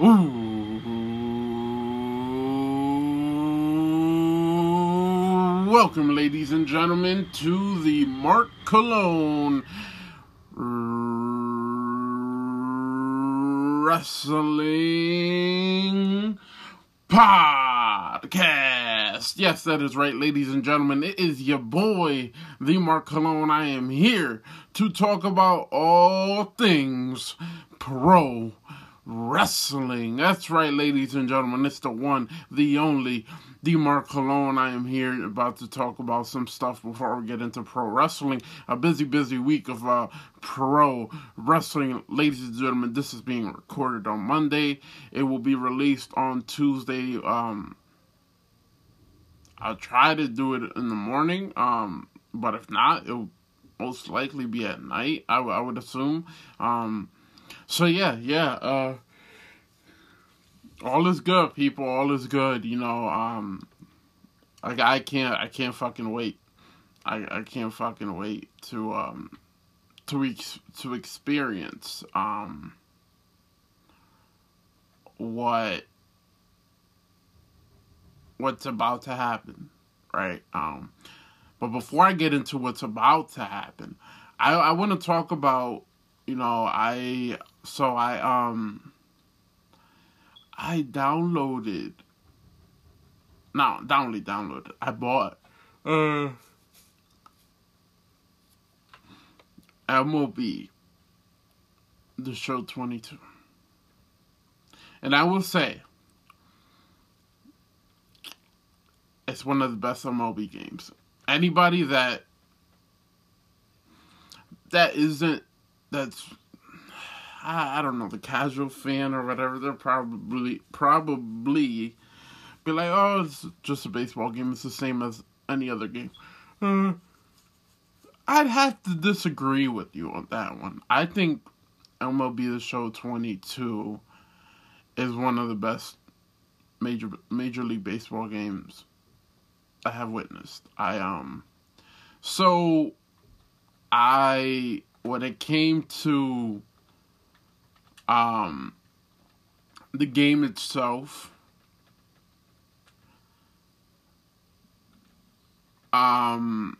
Welcome, ladies and gentlemen, to the Mark Cologne Wrestling Podcast. Yes, that is right, ladies and gentlemen. It is your boy, the Mark Cologne. I am here to talk about all things pro wrestling. That's right, ladies and gentlemen. It's the one, the only, the Mark Cologne. I am here about to talk about some stuff before we get into pro wrestling. A busy, busy week of uh, pro wrestling. Ladies and gentlemen, this is being recorded on Monday. It will be released on Tuesday. Um, I'll try to do it in the morning. Um, but if not, it'll most likely be at night. I, I would assume. Um, so yeah, yeah, uh all is good, people, all is good, you know, um I I can't I can't fucking wait. I I can't fucking wait to um to ex- to experience um what what's about to happen, right? Um but before I get into what's about to happen, I I want to talk about you know, I so I um I downloaded no, not only downloaded, I bought uh MLB The Show 22. And I will say it's one of the best MLB games. Anybody that that isn't that's I, don't know the casual fan or whatever they're probably probably be like oh it's just a baseball game it's the same as any other game. Uh, I'd have to disagree with you on that one. I think MLB The Show 22 is one of the best major major league baseball games I have witnessed. I um so I when it came to um the game itself um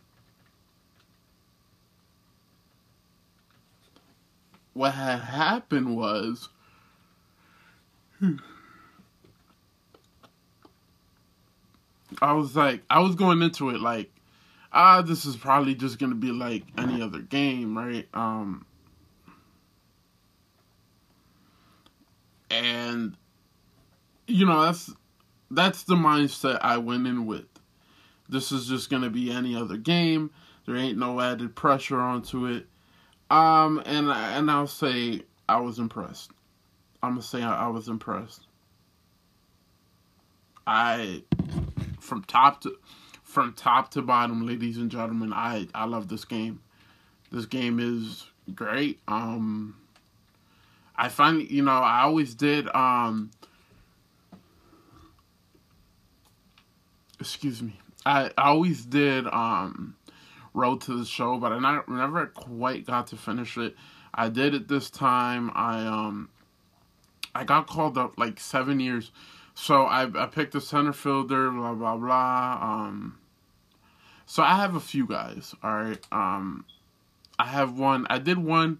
what had happened was I was like I was going into it like ah, this is probably just gonna be like any other game, right? Um, and you know that's that's the mindset I went in with. This is just gonna be any other game. There ain't no added pressure onto it. Um, and and I'll say I was impressed. I'm gonna say I, I was impressed. I from top to from top to bottom, ladies and gentlemen, I I love this game. This game is great. Um I find you know, I always did um excuse me. I, I always did um Road to the Show, but I not, never quite got to finish it. I did it this time. I um I got called up like 7 years so I I picked a center fielder, blah blah blah. Um, so I have a few guys. All right. Um, I have one. I did one.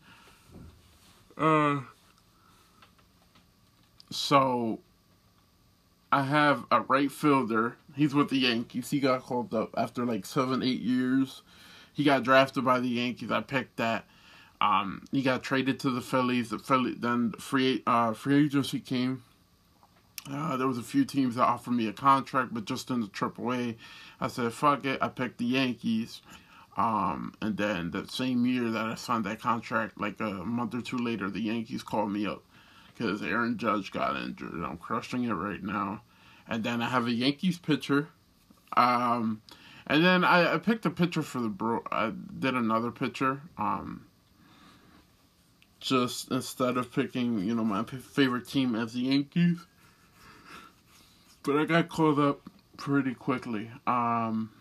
Uh. So. I have a right fielder. He's with the Yankees. He got called up after like seven, eight years. He got drafted by the Yankees. I picked that. Um, he got traded to the Phillies. The Philly then free uh free agency came. Uh, there was a few teams that offered me a contract, but just in the AAA, I said fuck it. I picked the Yankees. Um, and then that same year that I signed that contract, like a month or two later, the Yankees called me up because Aaron Judge got injured. I'm crushing it right now. And then I have a Yankees pitcher. Um, and then I, I picked a pitcher for the bro. I did another pitcher. Um, just instead of picking, you know, my favorite team as the Yankees but I got called up pretty quickly. Um,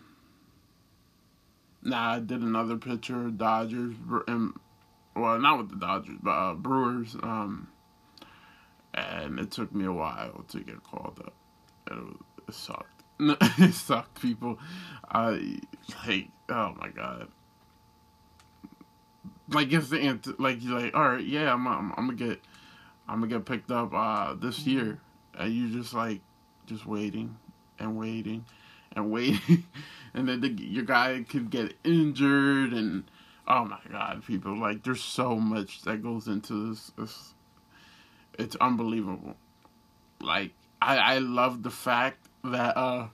nah, I did another pitcher, Dodgers, and well, not with the Dodgers, but uh, Brewers. Um, and it took me a while to get called up. It, it sucked. it sucked, people. I hate. Oh my god. Like it's the ant. Like you're like, all right, yeah, I'm, I'm, I'm gonna get, I'm gonna get picked up uh this year, and you just like, just waiting and waiting and waiting, and then the, your guy could get injured and oh my god, people like there's so much that goes into this. this it's unbelievable. Like I I love the fact that uh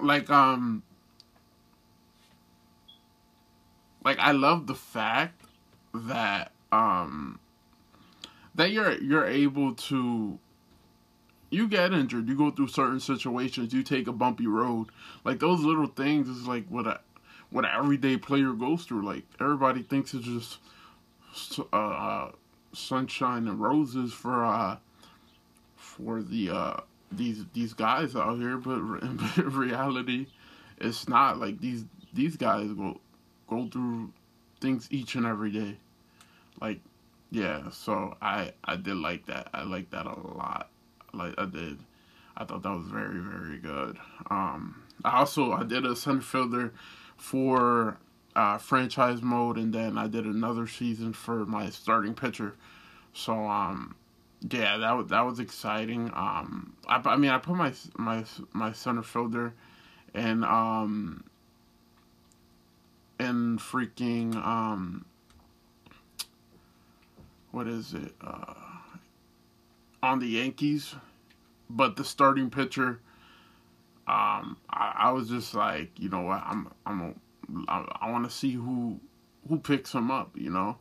like um like I love the fact that um that you're you're able to you get injured, you go through certain situations, you take a bumpy road. Like those little things is like what a what an everyday player goes through. Like everybody thinks it's just uh, uh, sunshine and roses for uh for the uh these these guys out here, but in reality, it's not. Like these these guys go go through things each and every day. Like yeah, so I I did like that. I like that a lot like I did. I thought that was very very good. Um, I also I did a center fielder for uh, franchise mode, and then I did another season for my starting pitcher. So um, yeah, that was that was exciting. Um, I, I mean I put my my my center fielder and um and freaking um what is it uh on the Yankees, but the starting pitcher, um, I, I was just like, you know what, I'm, I'm, a, I, I want to see who, who picks him up. You know,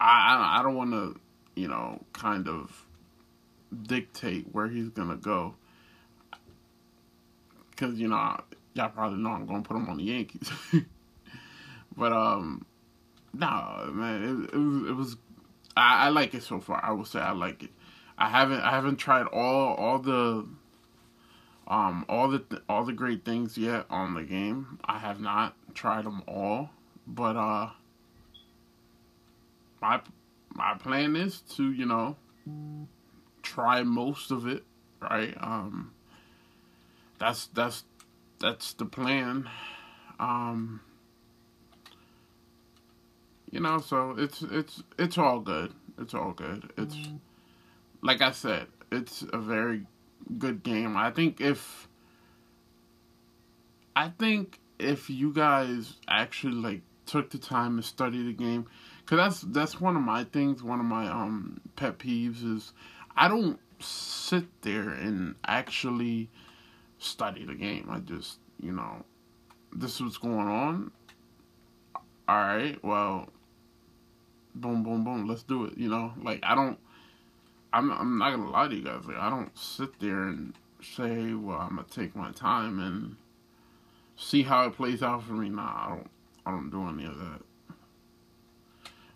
I, I, I don't want to, you know, kind of dictate where he's gonna go, because you know, y'all probably know I'm gonna put him on the Yankees. but um, no, man, it, it was, it was I, I like it so far. I will say I like it. I haven't I haven't tried all all the um all the all the great things yet on the game. I have not tried them all, but uh my my plan is to, you know, try most of it, right? Um that's that's that's the plan. Um you know, so it's it's it's all good. It's all good. It's like I said, it's a very good game. I think if I think if you guys actually like took the time to study the game, cause that's that's one of my things. One of my um pet peeves is I don't sit there and actually study the game. I just you know this is what's going on. All right, well, boom, boom, boom. Let's do it. You know, like I don't I'm I'm not gonna lie to you guys. Like I don't sit there and say, well, I'm gonna take my time and see how it plays out for me. Nah, I don't. I don't do any of that.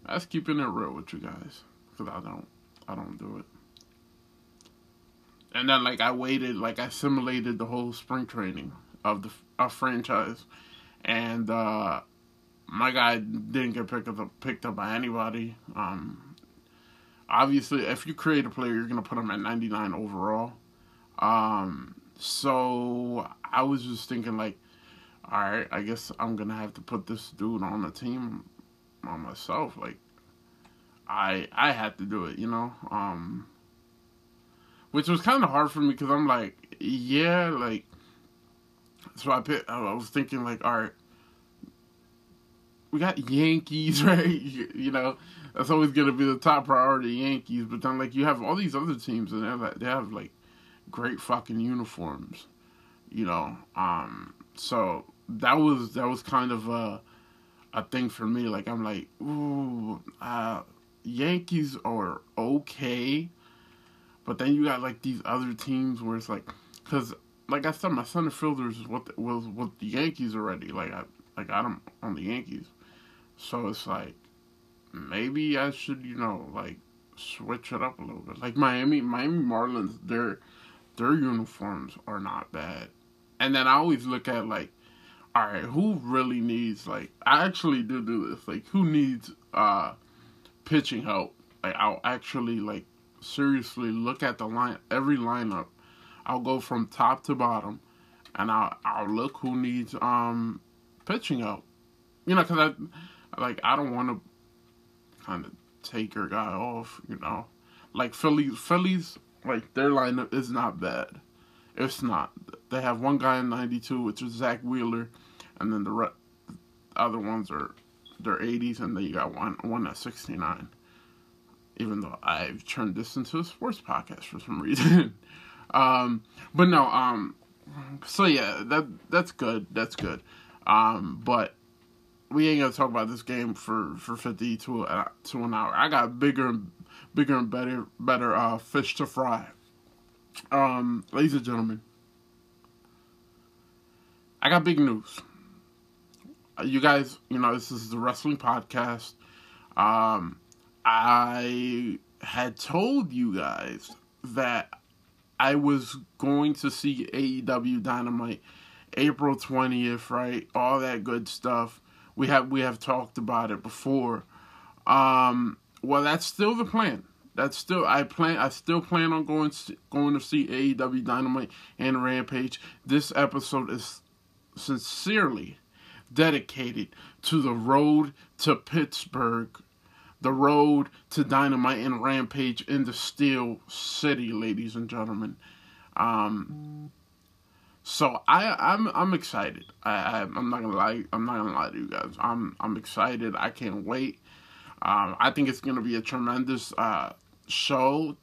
That's keeping it real with you guys, because I don't. I don't do it. And then like I waited, like I simulated the whole spring training of the of franchise, and uh my guy didn't get picked up picked up by anybody. Um, obviously, if you create a player, you're gonna put them at 99 overall. Um, so I was just thinking like, all right, I guess I'm gonna have to put this dude on the team on myself. Like, I I had to do it, you know. Um, which was kind of hard for me because I'm like, yeah, like. So I put, I was thinking like, all right, we got Yankees, right? You know, that's always going to be the top priority, Yankees. But then, like, you have all these other teams, and they have, they have like great fucking uniforms, you know. Um, so that was that was kind of a a thing for me. Like, I'm like, ooh, uh, Yankees are okay, but then you got like these other teams where it's like, because like I said, my center fielders is what the, was with the Yankees already. Like I like I don't on the Yankees, so it's like maybe I should, you know, like switch it up a little bit. Like Miami, Miami Marlins, their their uniforms are not bad. And then I always look at like, all right, who really needs like? I actually do do this. Like, who needs uh pitching help. Like I'll actually like seriously look at the line every lineup. I'll go from top to bottom, and I'll I'll look who needs um pitching help. You know, because I like I don't want to kind of take your guy off. You know, like Phillies Phillies like their lineup is not bad. It's not. They have one guy in '92, which is Zack Wheeler, and then the re- other ones are their 80s, and then you got one one at 69. Even though I've turned this into a sports podcast for some reason, um, but no, um, so yeah, that that's good. That's good. Um, but we ain't gonna talk about this game for for 50 to uh, to an hour. I got bigger and bigger and better better uh, fish to fry. Um, ladies and gentlemen, I got big news. Uh, you guys, you know, this is the wrestling podcast. Um, I had told you guys that I was going to see AEW Dynamite April 20th, right? All that good stuff. We have we have talked about it before. Um, well, that's still the plan. That's still I plan. I still plan on going going to see AEW Dynamite and Rampage. This episode is sincerely dedicated to the road to Pittsburgh, the road to Dynamite and Rampage in the Steel City, ladies and gentlemen. Um, so I I'm I'm excited. I, I am not gonna lie. I'm not gonna lie to you guys. I'm I'm excited. I can't wait. Um, I think it's gonna be a tremendous uh, show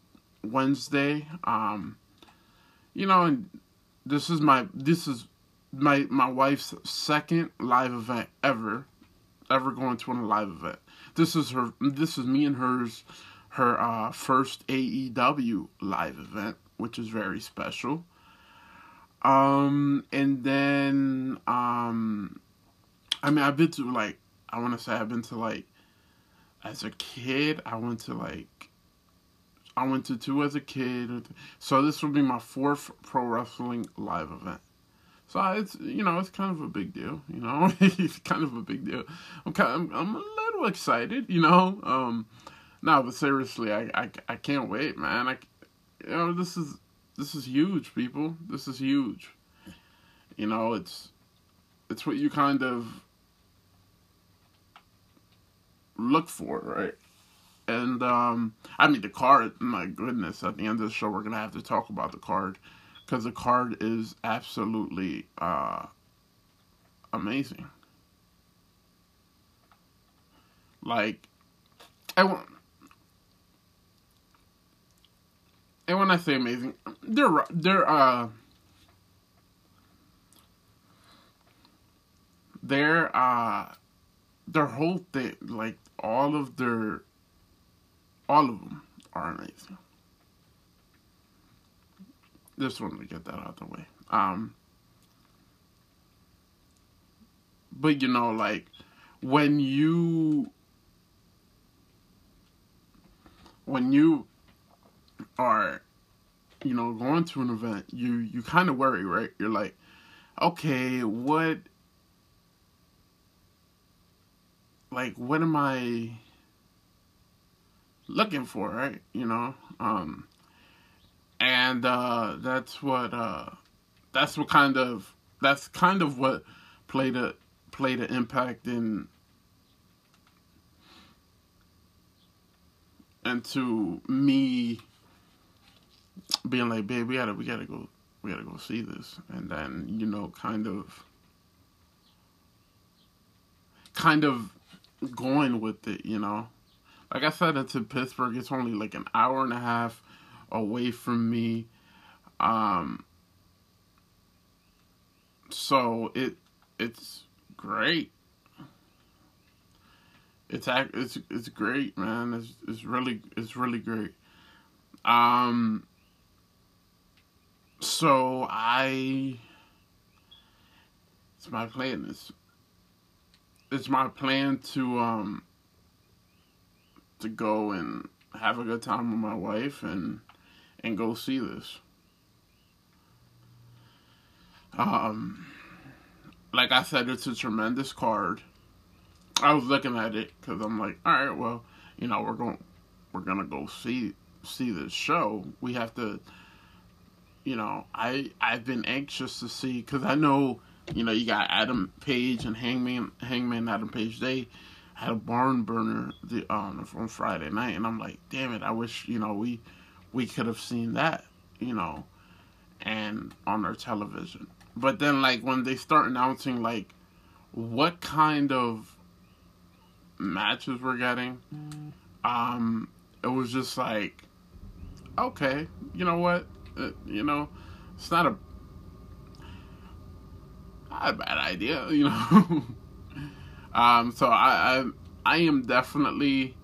Wednesday. Um, you know, and this is my this is my my wife's second live event ever, ever going to a live event. This is her. This is me and hers, her uh, first AEW live event, which is very special. Um, and then um, I mean, I've been to like I want to say I've been to like as a kid. I went to like I went to two as a kid. So this will be my fourth pro wrestling live event. So it's you know it's kind of a big deal, you know it's kind of a big deal. I'm kind of, I'm, a little excited, you know. Um, no, but seriously, I, I I can't wait, man. I you know this is this is huge, people. This is huge. You know, it's it's what you kind of look for, right? And um, I mean the card. My goodness, at the end of the show, we're gonna have to talk about the card because the card is absolutely uh, amazing. Like, I want. And when I say amazing, they're they're uh their uh their whole thing like all of their all of them are amazing just wanted to get that out of the way. Um, but you know, like when you when you are you know going to an event, you you kind of worry, right? You're like, okay, what like what am I looking for, right? You know, um and uh, that's what uh, that's what kind of that's kind of what played a played an impact in into me being like, babe, we gotta we gotta go we gotta go see this, and then you know, kind of kind of going with it, you know. Like I said, it's in Pittsburgh. It's only like an hour and a half away from me. Um, so it it's great. It's it's it's great, man. It's it's really it's really great. Um. So I. It's my plan. It's it's my plan to um to go and have a good time with my wife and and go see this. Um, like I said, it's a tremendous card. I was looking at it because I'm like, all right, well, you know, we're going we're gonna go see see this show. We have to, you know, I I've been anxious to see because I know, you know, you got Adam Page and Hangman Hangman Adam Page. They had a barn burner the um on Friday night, and I'm like, damn it, I wish you know we we could have seen that, you know, and on our television. But then like when they start announcing like what kind of matches we're getting, um, it was just like, okay, you know what, uh, you know, it's not a not a bad idea, you know. um, so I, I I am definitely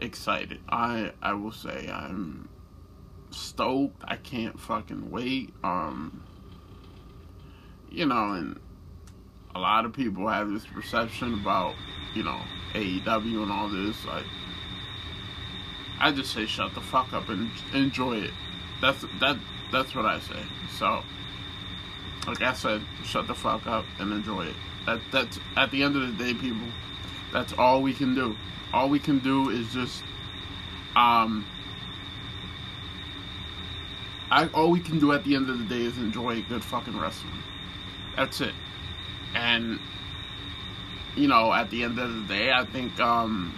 excited. I I will say I'm stoked. I can't fucking wait. Um, you know, and a lot of people have this perception about you know AEW and all this. Like, I just say shut the fuck up and enjoy it. That's that. That's what I say. So, like I said, shut the fuck up and enjoy it. That that's at the end of the day, people. That's all we can do. All we can do is just um I all we can do at the end of the day is enjoy good fucking wrestling. That's it. And you know, at the end of the day, I think um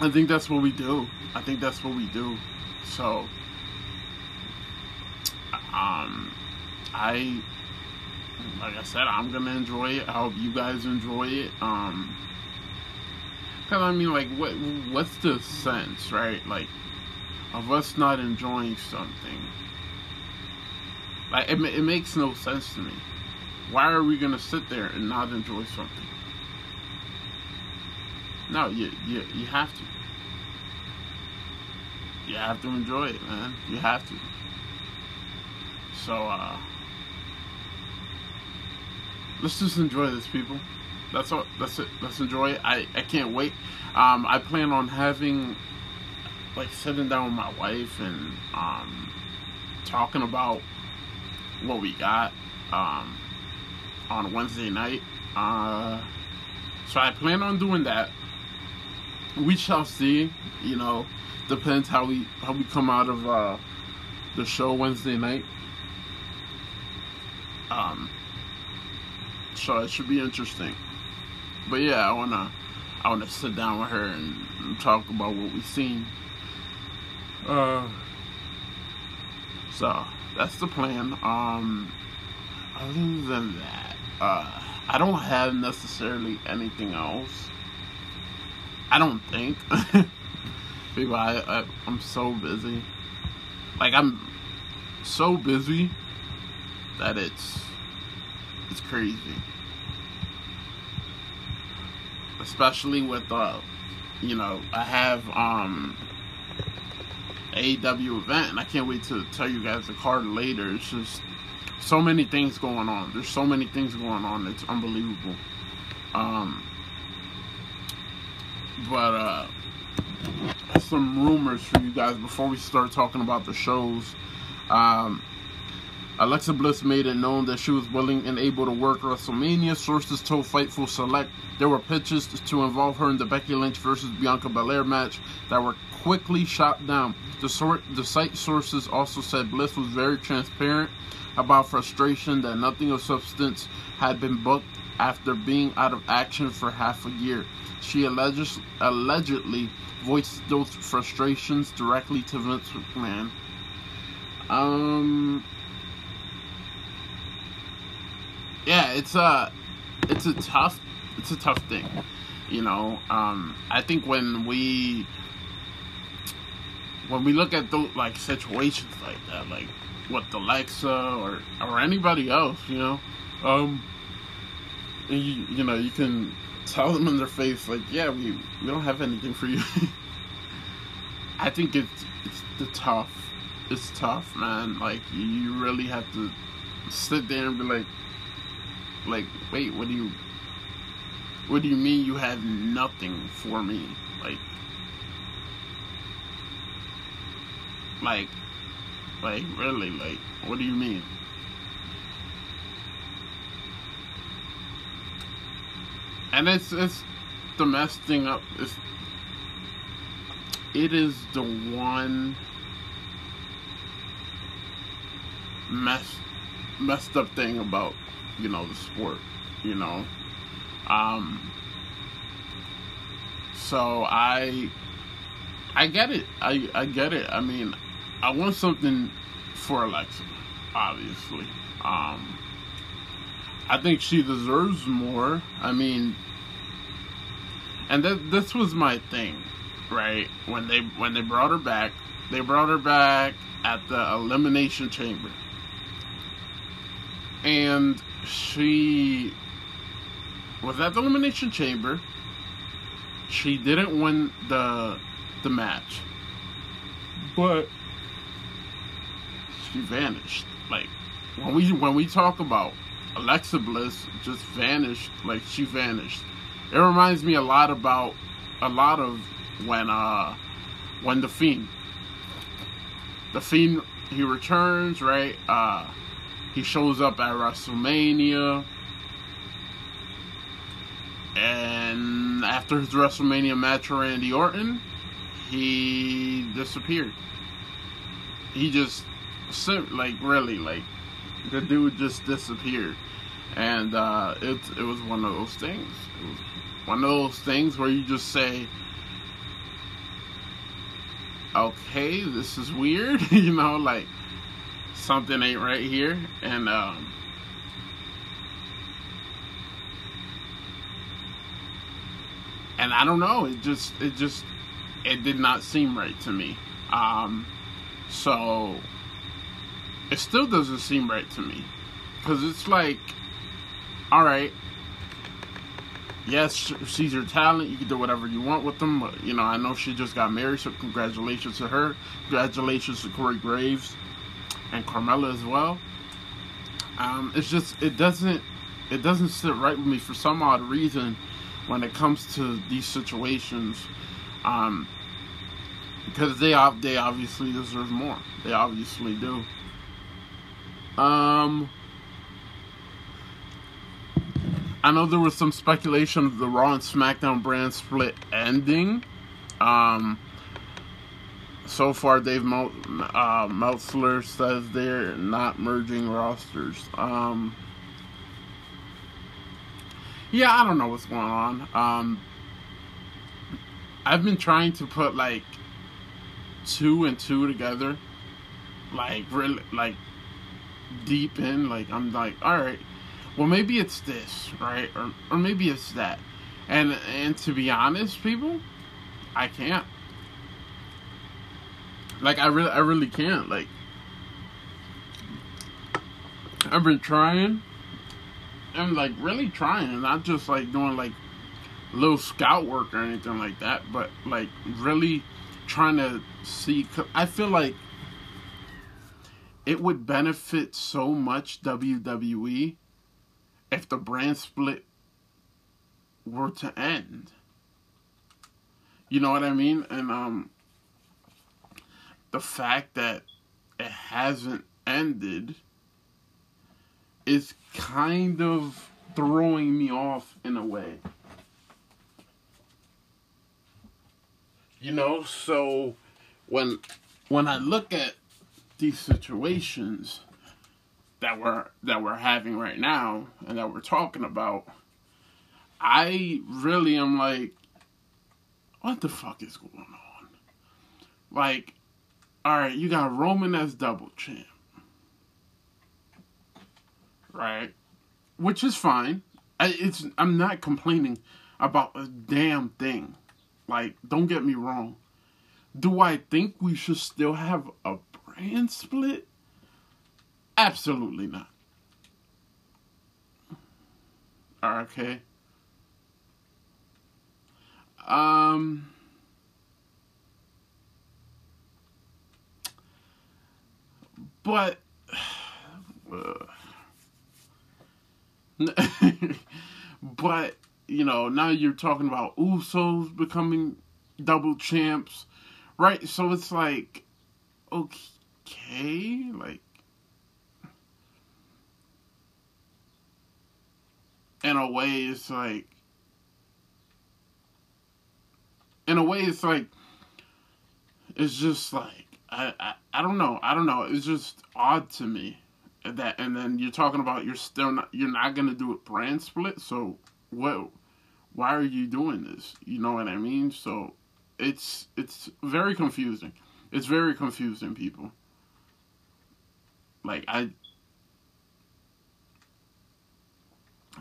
I think that's what we do. I think that's what we do. So um I like I said, I'm gonna enjoy it. I hope you guys enjoy it. Um, cause I mean, like, what what's the sense, right? Like, of us not enjoying something. Like, it it makes no sense to me. Why are we gonna sit there and not enjoy something? No, you you you have to. You have to enjoy it, man. You have to. So, uh let's just enjoy this, people. That's all. That's it. Let's enjoy it. I I can't wait. Um, I plan on having like sitting down with my wife and um talking about what we got um on Wednesday night. Uh, so I plan on doing that. We shall see. You know, depends how we how we come out of uh, the show Wednesday night. Um, so it should be interesting. But yeah, I wanna I wanna sit down with her and, talk about what we've seen. Uh, so that's the plan. Um, other than that, uh, I don't have necessarily anything else. I don't think. People, I, I I'm so busy. Like I'm so busy that it's it's crazy. Especially with uh you know, I have um AEW event and I can't wait to tell you guys the card later. It's just so many things going on. There's so many things going on. It's unbelievable. Um but uh some rumors for you guys before we start talking about the shows. Um Alexa Bliss made it known that she was willing and able to work WrestleMania. Sources told Fightful Select there were pitches to involve her in the Becky Lynch versus Bianca Belair match that were quickly shot down. The, sort, the site sources also said Bliss was very transparent about frustration that nothing of substance had been booked after being out of action for half a year. She alleged, allegedly voiced those frustrations directly to Vince McMahon. Um, yeah, it's a it's a tough it's a tough thing. You know, um, I think when we when we look at those like situations like that, like with Alexa or or anybody else, you know, um, you, you know, you can tell them in their face like, yeah, we we don't have anything for you. I think it's it's the tough. It's tough, man. Like you really have to sit there and be like, like, wait, what do you, what do you mean you have nothing for me? Like, like, like, really, like, what do you mean? And it's, it's, the messed thing up it is the one mess messed up thing about you know the sport you know? Um so i i get it. I i get it. I mean i want something for alexa obviously. Um i think she deserves more i mean and that this was my thing right when they when they brought her back they brought her back at the elimination chamber and she was at the elimination chamber. She didn't win the the match, but she vanished. Like when we when we talk about Alexa Bliss, just vanished. Like she vanished. It reminds me a lot about a lot of when uh when the Fiend the Fiend he returns right uh he shows up at WrestleMania. And after his WrestleMania match with Randy Orton, he disappeared. He just, like, really, like, the dude just disappeared. And uh, it, it was one of those things. It was one of those things where you just say, okay, this is weird, you know, like, something ain't right here and um and I don't know it just it just it did not seem right to me um so it still doesn't seem right to me because it's like all right yes she's your talent you can do whatever you want with them but, you know i know she just got married so congratulations to her congratulations to corey graves and Carmella as well. Um, it's just it doesn't it doesn't sit right with me for some odd reason when it comes to these situations. Um, because they they obviously deserve more. They obviously do. Um, I know there was some speculation of the Raw and SmackDown brand split ending. Um, so far, Dave Mel- uh, Meltzer says they're not merging rosters. Um, yeah, I don't know what's going on. Um, I've been trying to put like two and two together, like really, like deep in. Like I'm like, all right, well maybe it's this, right, or or maybe it's that. And and to be honest, people, I can't. Like I really, I really can't. Like I've been trying, and like really trying, not just like doing like little scout work or anything like that, but like really trying to see. I feel like it would benefit so much WWE if the brand split were to end. You know what I mean? And um the fact that it hasn't ended is kind of throwing me off in a way. You know, so when when I look at these situations that we're that we're having right now and that we're talking about, I really am like, what the fuck is going on? Like, all right, you got Roman as double champ, right? Which is fine. I, it's I'm not complaining about a damn thing. Like, don't get me wrong. Do I think we should still have a brand split? Absolutely not. Okay. Um But but you know now you're talking about Usos becoming double champs, right? So it's like okay, like in a way it's like in a way, it's like it's just like I, I I don't know. I don't know. It's just odd to me that. And then you're talking about you're still not you're not gonna do a brand split. So what? Why are you doing this? You know what I mean? So it's it's very confusing. It's very confusing, people. Like I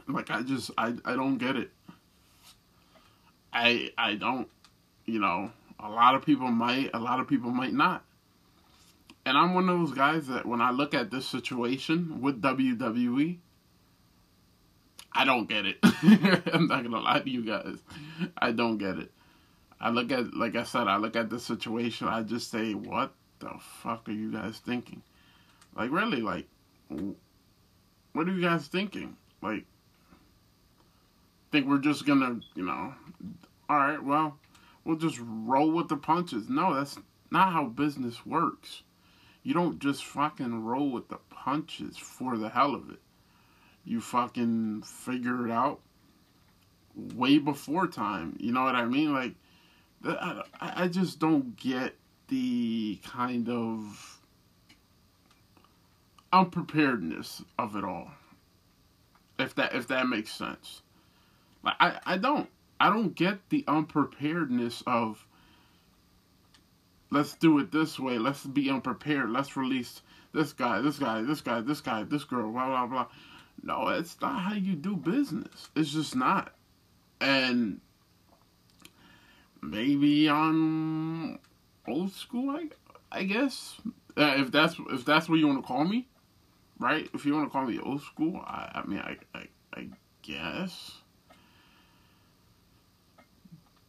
like I just I I don't get it. I I don't, you know, a lot of people might, a lot of people might not. And I'm one of those guys that when I look at this situation with WWE, I don't get it. I'm not gonna lie to you guys. I don't get it. I look at, like I said, I look at the situation. I just say, what the fuck are you guys thinking? Like, really, like, what are you guys thinking? Like, think we're just gonna, you know, all right, well, we'll just roll with the punches. No, that's not how business works. You don't just fucking roll with the punches for the hell of it. You fucking figure it out way before time. You know what I mean? Like, I, I just don't get the kind of unpreparedness of it all. If that if that makes sense. I, I don't. I don't get the unpreparedness of let's do it this way. Let's be unprepared. Let's release this guy, this guy, this guy, this guy, this girl, blah blah blah. No, it's not how you do business. It's just not. And maybe on old school, I, I guess. Uh, if that's if that's what you want to call me, right? If you want to call me old school, I, I mean, I, I, I guess.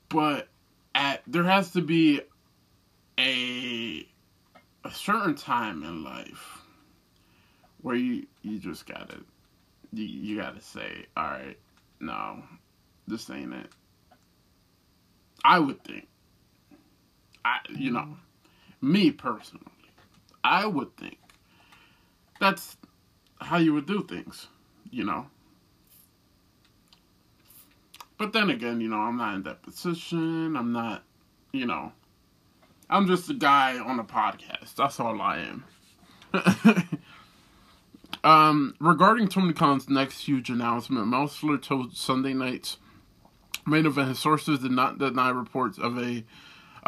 But at there has to be a a certain time in life where you you just gotta you, you gotta say, all right, no, this ain't it. I would think. I you know, mm-hmm. me personally, I would think that's how you would do things, you know. But then again, you know, I'm not in that position. I'm not, you know, I'm just a guy on a podcast. That's all I am. um, regarding Tony Khan's next huge announcement, Meltzer told Sunday night's main event sources did not deny reports of a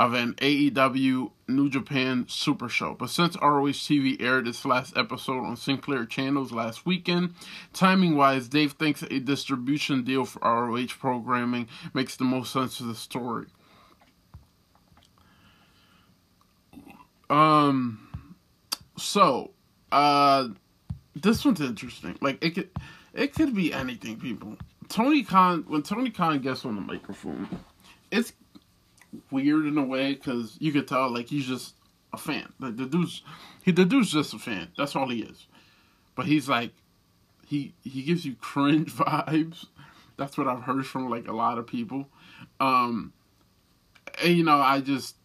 of an AEW New Japan Super Show. But since ROH TV aired its last episode on Sinclair channels last weekend, timing wise, Dave thinks a distribution deal for ROH programming makes the most sense to the story. Um, so, uh, this one's interesting. Like it could, it could be anything, people. Tony Khan, when Tony Khan gets on the microphone, it's weird in a way because you could tell like he's just a fan. Like the dude's he the dude's just a fan. That's all he is. But he's like he he gives you cringe vibes. That's what I've heard from like a lot of people. Um and you know, I just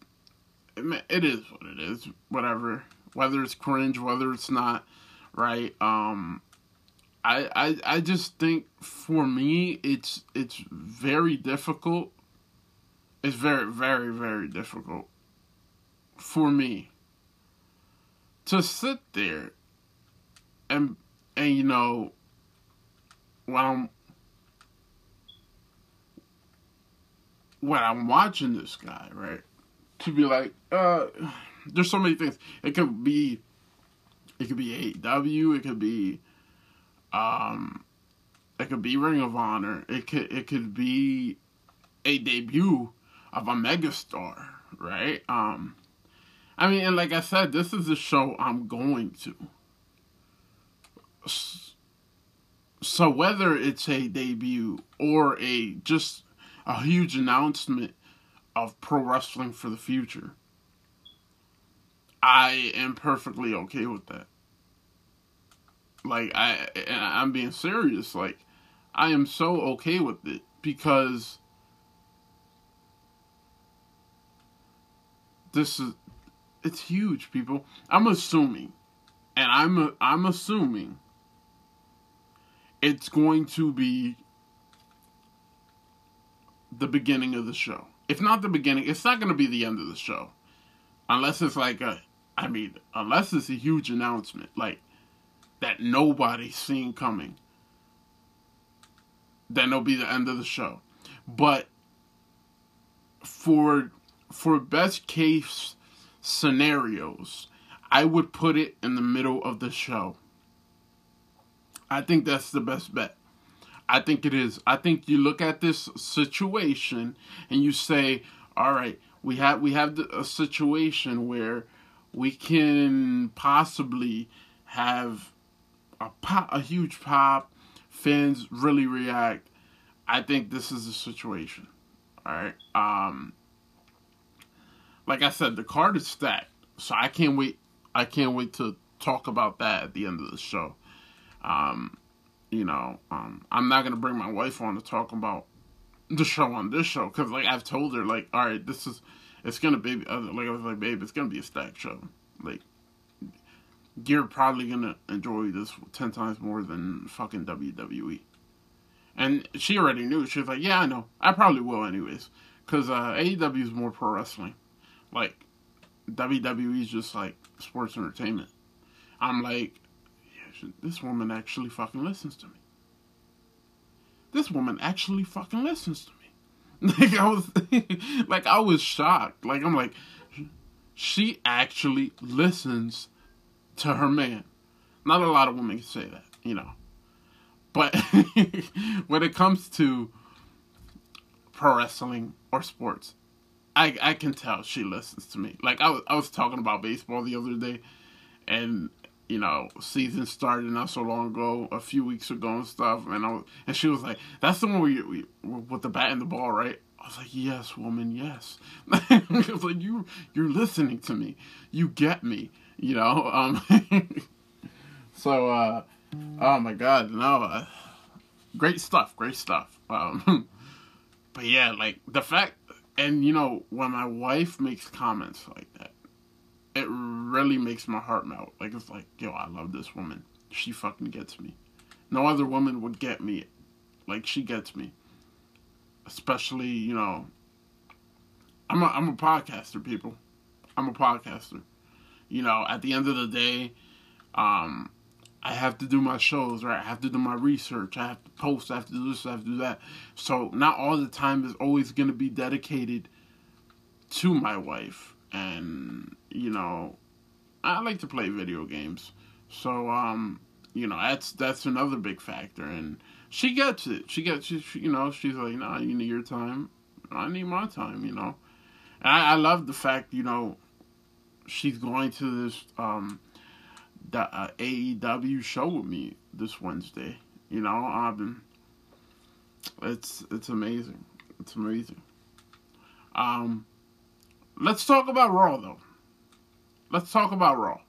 it is what it is. Whatever. Whether it's cringe, whether it's not, right? Um I, I I just think for me it's it's very difficult it's very, very, very difficult for me to sit there and and you know when I'm when I'm watching this guy, right? To be like, uh there's so many things. It could be it could be AEW, it could be um it could be Ring of Honor, it could it could be a debut of a megastar, right? Um, I mean, and like I said, this is a show I'm going to. So whether it's a debut or a just a huge announcement of pro wrestling for the future, I am perfectly okay with that. Like I, I'm being serious. Like I am so okay with it because this is it's huge, people. I'm assuming, and I'm I'm assuming it's going to be the beginning of the show. if not the beginning, it's not going to be the end of the show, unless it's like a, I mean, unless it's a huge announcement like that nobody's seen coming. Then it'll be the end of the show, but for for best case scenarios, I would put it in the middle of the show. I think that's the best bet. I think it is. I think you look at this situation and you say, "All right, we have we have a situation where we can possibly have a pop, a huge pop, fans really react." I think this is a situation. All right. Um like I said, the card is stacked. So I can't wait I can't wait to talk about that at the end of the show. Um you know, um, I'm not gonna bring my wife on to talk about the show on this show because, like, I've told her, like, all right, this is, it's gonna be, like, I was like, babe, it's gonna be a stacked show. Like, you're probably gonna enjoy this ten times more than fucking WWE. And she already knew. She was like, yeah, I know. I probably will, anyways, because uh, AEW is more pro wrestling. Like, WWE is just like sports entertainment. I'm like, this woman actually fucking listens to me. This woman actually fucking listens to me. Like I was, like I was shocked. Like I'm like, she actually listens to her man. Not a lot of women can say that, you know. But when it comes to pro wrestling or sports, I I can tell she listens to me. Like I was I was talking about baseball the other day, and you know, season started not so long ago, a few weeks ago and stuff. And I was, and she was like, "That's the one where you, with the bat and the ball, right?" I was like, "Yes, woman, yes." I was like, "You, you're listening to me. You get me." You know. Um, so, uh, oh my God, no, uh, great stuff, great stuff. Um, but yeah, like the fact, and you know, when my wife makes comments like that it really makes my heart melt. Like it's like, yo, I love this woman. She fucking gets me. No other woman would get me like she gets me. Especially, you know, I'm a I'm a podcaster, people. I'm a podcaster. You know, at the end of the day, um, I have to do my shows, right? I have to do my research. I have to post. I have to do this. I have to do that. So not all the time is always going to be dedicated to my wife and you know, I like to play video games. So um, you know, that's that's another big factor and she gets it. She gets she, she you know, she's like, "Nah, you need your time. I need my time, you know." And I, I love the fact, you know, she's going to this um the uh, AEW show with me this Wednesday. You know, um, it's it's amazing. It's amazing. Um, let's talk about Raw though let's talk about Raw.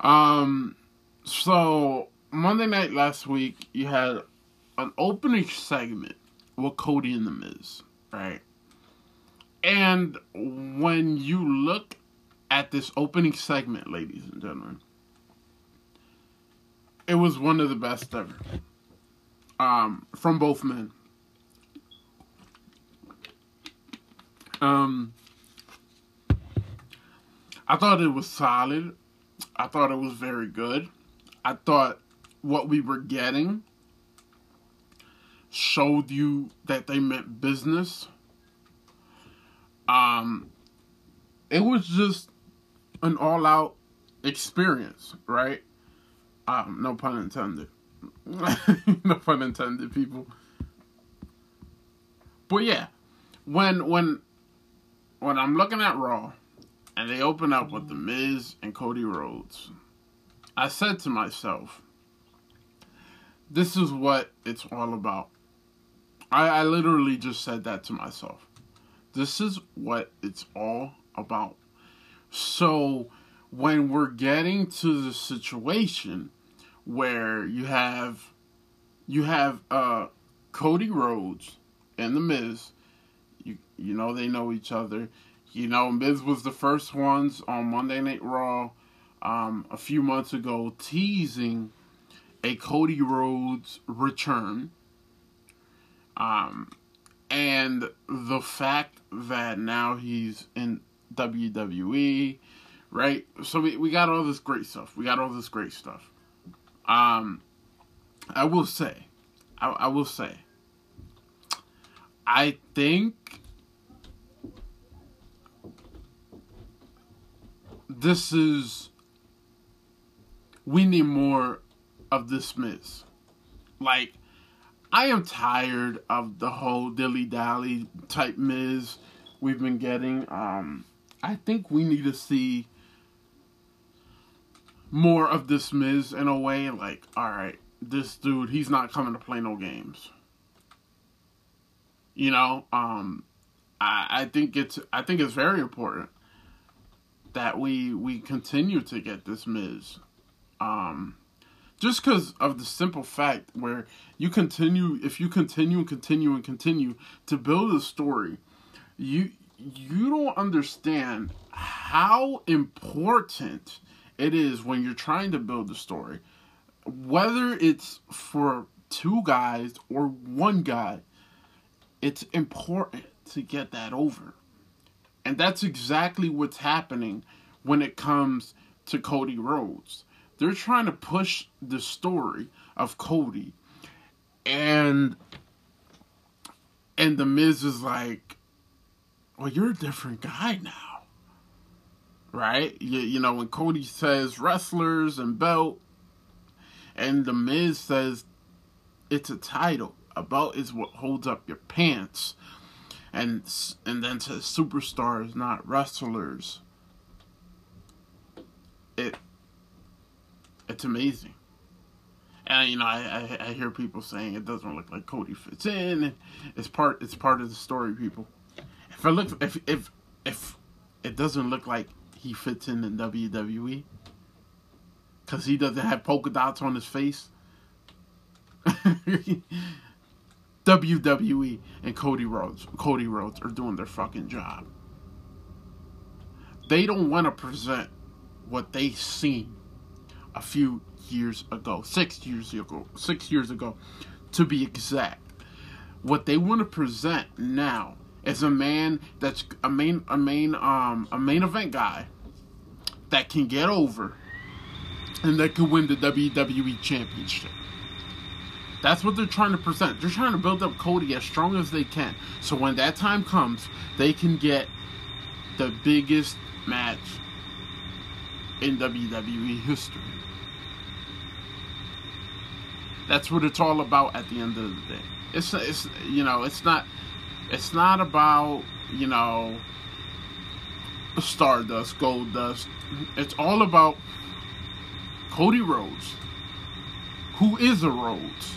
Um, so Monday night last week, you had an opening segment with Cody and the Miz, right? And when you look at this opening segment, ladies and gentlemen, it was one of the best ever. Um, from both men. Um, I thought it was solid. I thought it was very good. I thought what we were getting showed you that they meant business. Um, it was just an all-out experience, right? Um, no pun intended. no pun intended, people. But yeah, when when when I'm looking at Raw, and they open up with The Miz and Cody Rhodes. I said to myself, this is what it's all about. I, I literally just said that to myself. This is what it's all about. So when we're getting to the situation where you have you have uh Cody Rhodes and the Miz, you you know they know each other. You know, Miz was the first ones on Monday Night Raw um, a few months ago teasing a Cody Rhodes return. Um, and the fact that now he's in WWE, right? So we, we got all this great stuff. We got all this great stuff. Um, I will say, I, I will say, I think this is we need more of this Miz. Like, I am tired of the whole dilly dally type Miz we've been getting. Um, I think we need to see more of this Miz in a way. Like, all right, this dude, he's not coming to play no games. You know, um, I, I think it's I think it's very important that we we continue to get this Miz. Um, just because of the simple fact where you continue if you continue and continue and continue to build a story you you don't understand how important it is when you're trying to build a story whether it's for two guys or one guy it's important to get that over. And that's exactly what's happening when it comes to Cody Rhodes. They're trying to push the story of Cody, and and the Miz is like, "Well, you're a different guy now, right?" You, you know when Cody says wrestlers and belt, and the Miz says it's a title. A belt is what holds up your pants, and and then says superstars, not wrestlers. It it's amazing. And you know, I, I, I hear people saying it doesn't look like Cody fits in. It's part it's part of the story, people. If I look if if if it doesn't look like he fits in in WWE, because he doesn't have polka dots on his face. WWE and Cody Rhodes, Cody Rhodes are doing their fucking job. They don't want to present what they seen a few years ago, six years ago, six years ago, to be exact. What they want to present now is a man that's a main, a main, um, a main event guy that can get over and that can win the WWE Championship. That's what they're trying to present. They're trying to build up Cody as strong as they can. So when that time comes, they can get the biggest match in WWE history. That's what it's all about at the end of the day. It's it's you know it's not it's not about you know Stardust, Gold Dust. It's all about Cody Rhodes, who is a Rhodes,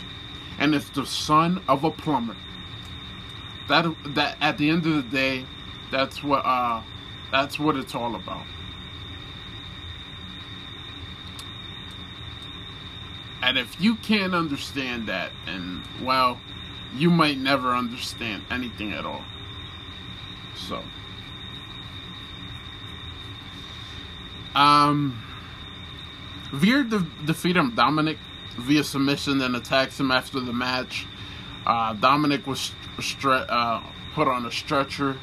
and it's the son of a plumber. That that at the end of the day, that's what uh that's what it's all about. And if you can't understand that, and well, you might never understand anything at all. So, um, Veer de- defeated Dominic via submission and attacks him after the match. Uh, Dominic was stre- uh, put on a stretcher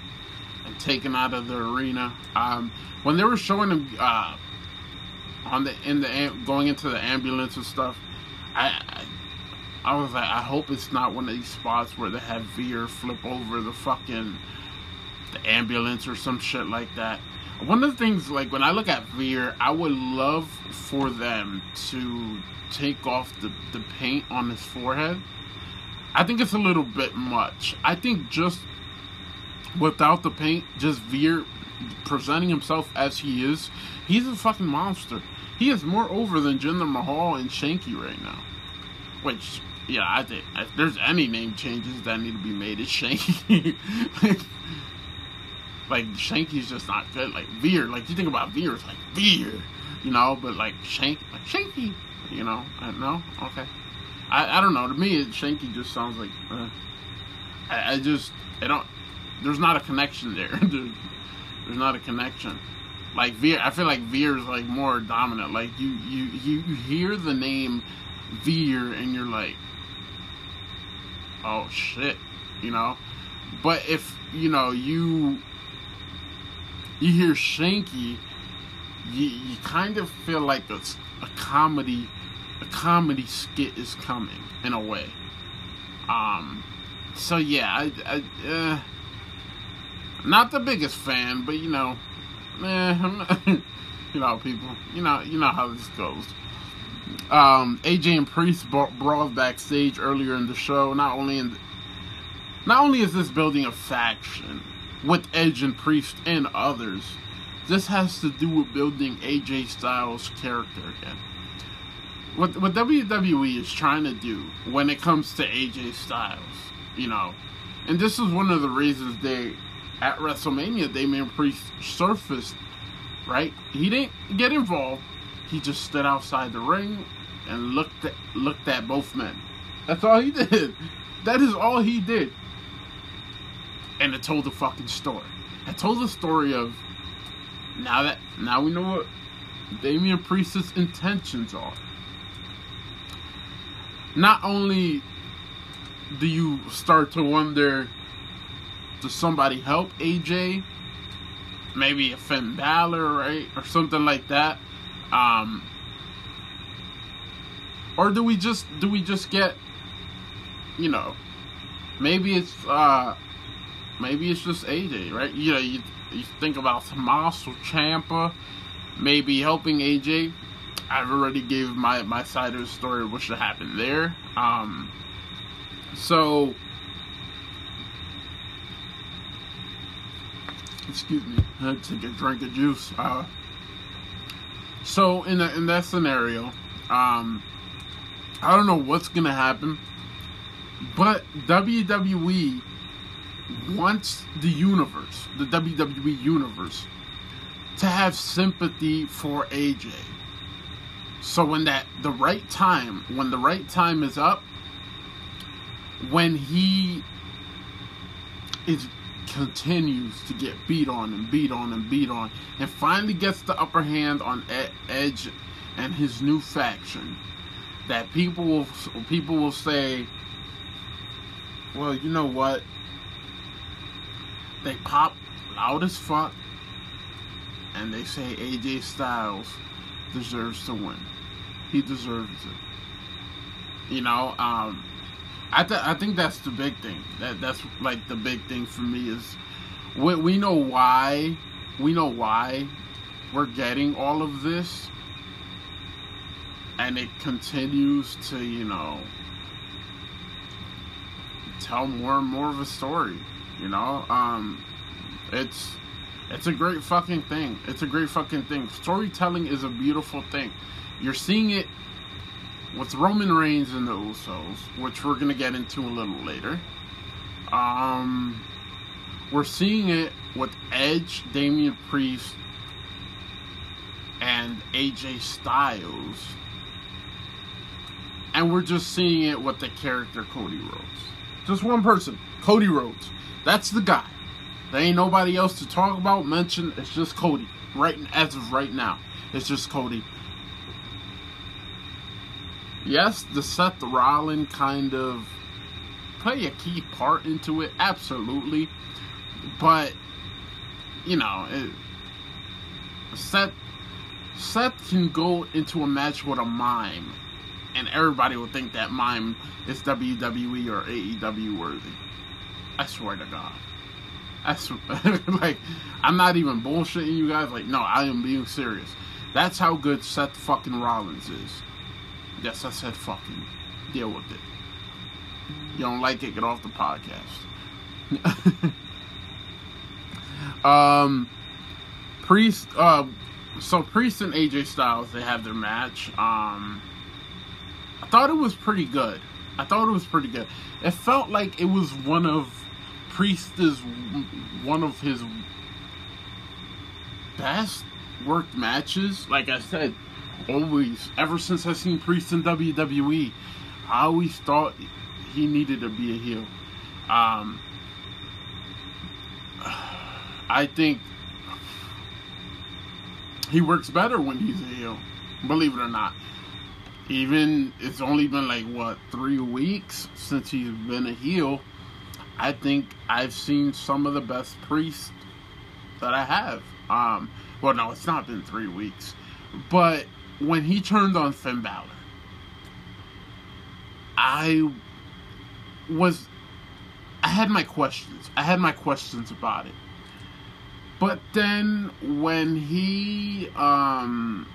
and taken out of the arena. Um, when they were showing him uh, on the in the going into the ambulance and stuff, I, I, was like, I hope it's not one of these spots where they have Veer flip over the fucking the ambulance or some shit like that. One of the things, like when I look at Veer, I would love for them to take off the, the paint on his forehead. I think it's a little bit much. I think just without the paint, just Veer presenting himself as he is, he's a fucking monster. He is more over than Jinder Mahal and Shanky right now. Which, yeah, I think if there's any name changes that need to be made, it's Shanky. like, Shanky's just not good. Like Veer, like you think about Veer, it's like Veer, you know. But like Shank, like Shanky, you know. I know. Okay. I, I don't know. To me, Shanky just sounds like. Uh, I, I just I don't. There's not a connection there. there's, there's not a connection like Veer, I feel like Veer is like more dominant. Like you, you, you hear the name Veer and you're like, oh shit, you know. But if you know you you hear Shanky, you you kind of feel like it's a comedy a comedy skit is coming in a way. Um, so yeah, I, I uh, not the biggest fan, but you know, eh, you know people, you know, you know how this goes. Um, AJ and Priest brawled backstage earlier in the show. Not only in, the, not only is this building a faction with Edge and Priest and others, this has to do with building AJ Styles' character again what what WWE is trying to do when it comes to AJ Styles, you know, and this is one of the reasons they at WrestleMania Damian Priest surfaced, right? He didn't get involved. He just stood outside the ring and looked at looked at both men. That's all he did. That is all he did. And it told the fucking story. It told the story of now that now we know what Damian Priest's intentions are not only do you start to wonder does somebody help AJ? Maybe a Finn Balor, right? Or something like that. Um, or do we just do we just get you know maybe it's uh maybe it's just AJ, right? You know, you, you think about Tommaso or Ciampa maybe helping AJ. I've already gave my my side of the story what should happen there. Um, so, excuse me, I had to take a drink of juice. Uh, so in in that scenario, um, I don't know what's gonna happen, but WWE wants the universe, the WWE universe, to have sympathy for AJ. So when that the right time, when the right time is up, when he is continues to get beat on and beat on and beat on, and finally gets the upper hand on Edge and his new faction, that people will people will say, well, you know what? They pop loud as fuck, and they say AJ Styles deserves to win. He deserves it. You know, um, I th- I think that's the big thing. That that's like the big thing for me is we we know why we know why we're getting all of this, and it continues to you know tell more and more of a story. You know, um, it's it's a great fucking thing. It's a great fucking thing. Storytelling is a beautiful thing. You're seeing it with Roman Reigns and the Usos, which we're gonna get into a little later. Um, we're seeing it with Edge, Damian Priest, and AJ Styles. And we're just seeing it with the character Cody Rhodes. Just one person, Cody Rhodes. That's the guy. There ain't nobody else to talk about, mention. It's just Cody. Right as of right now, it's just Cody. Yes, the Seth Rollins kind of play a key part into it, absolutely. But you know, it, Seth Seth can go into a match with a mime, and everybody will think that mime is WWE or AEW worthy. I swear to God. That's like, I'm not even bullshitting you guys. Like, no, I am being serious. That's how good Seth fucking Rollins is. Yes, I said fucking. Deal with it. You don't like it, get off the podcast. um, Priest, uh, so Priest and AJ Styles, they have their match. Um, I thought it was pretty good. I thought it was pretty good. It felt like it was one of Priest is one of his best worked matches. Like I said, always, ever since I seen Priest in WWE, I always thought he needed to be a heel. Um, I think he works better when he's a heel, believe it or not. Even it's only been like what three weeks since he's been a heel I think I've seen some of the best priests that I have. Um, well, no, it's not been three weeks, but when he turned on Finn Balor, I was, I had my questions. I had my questions about it. But then when he um,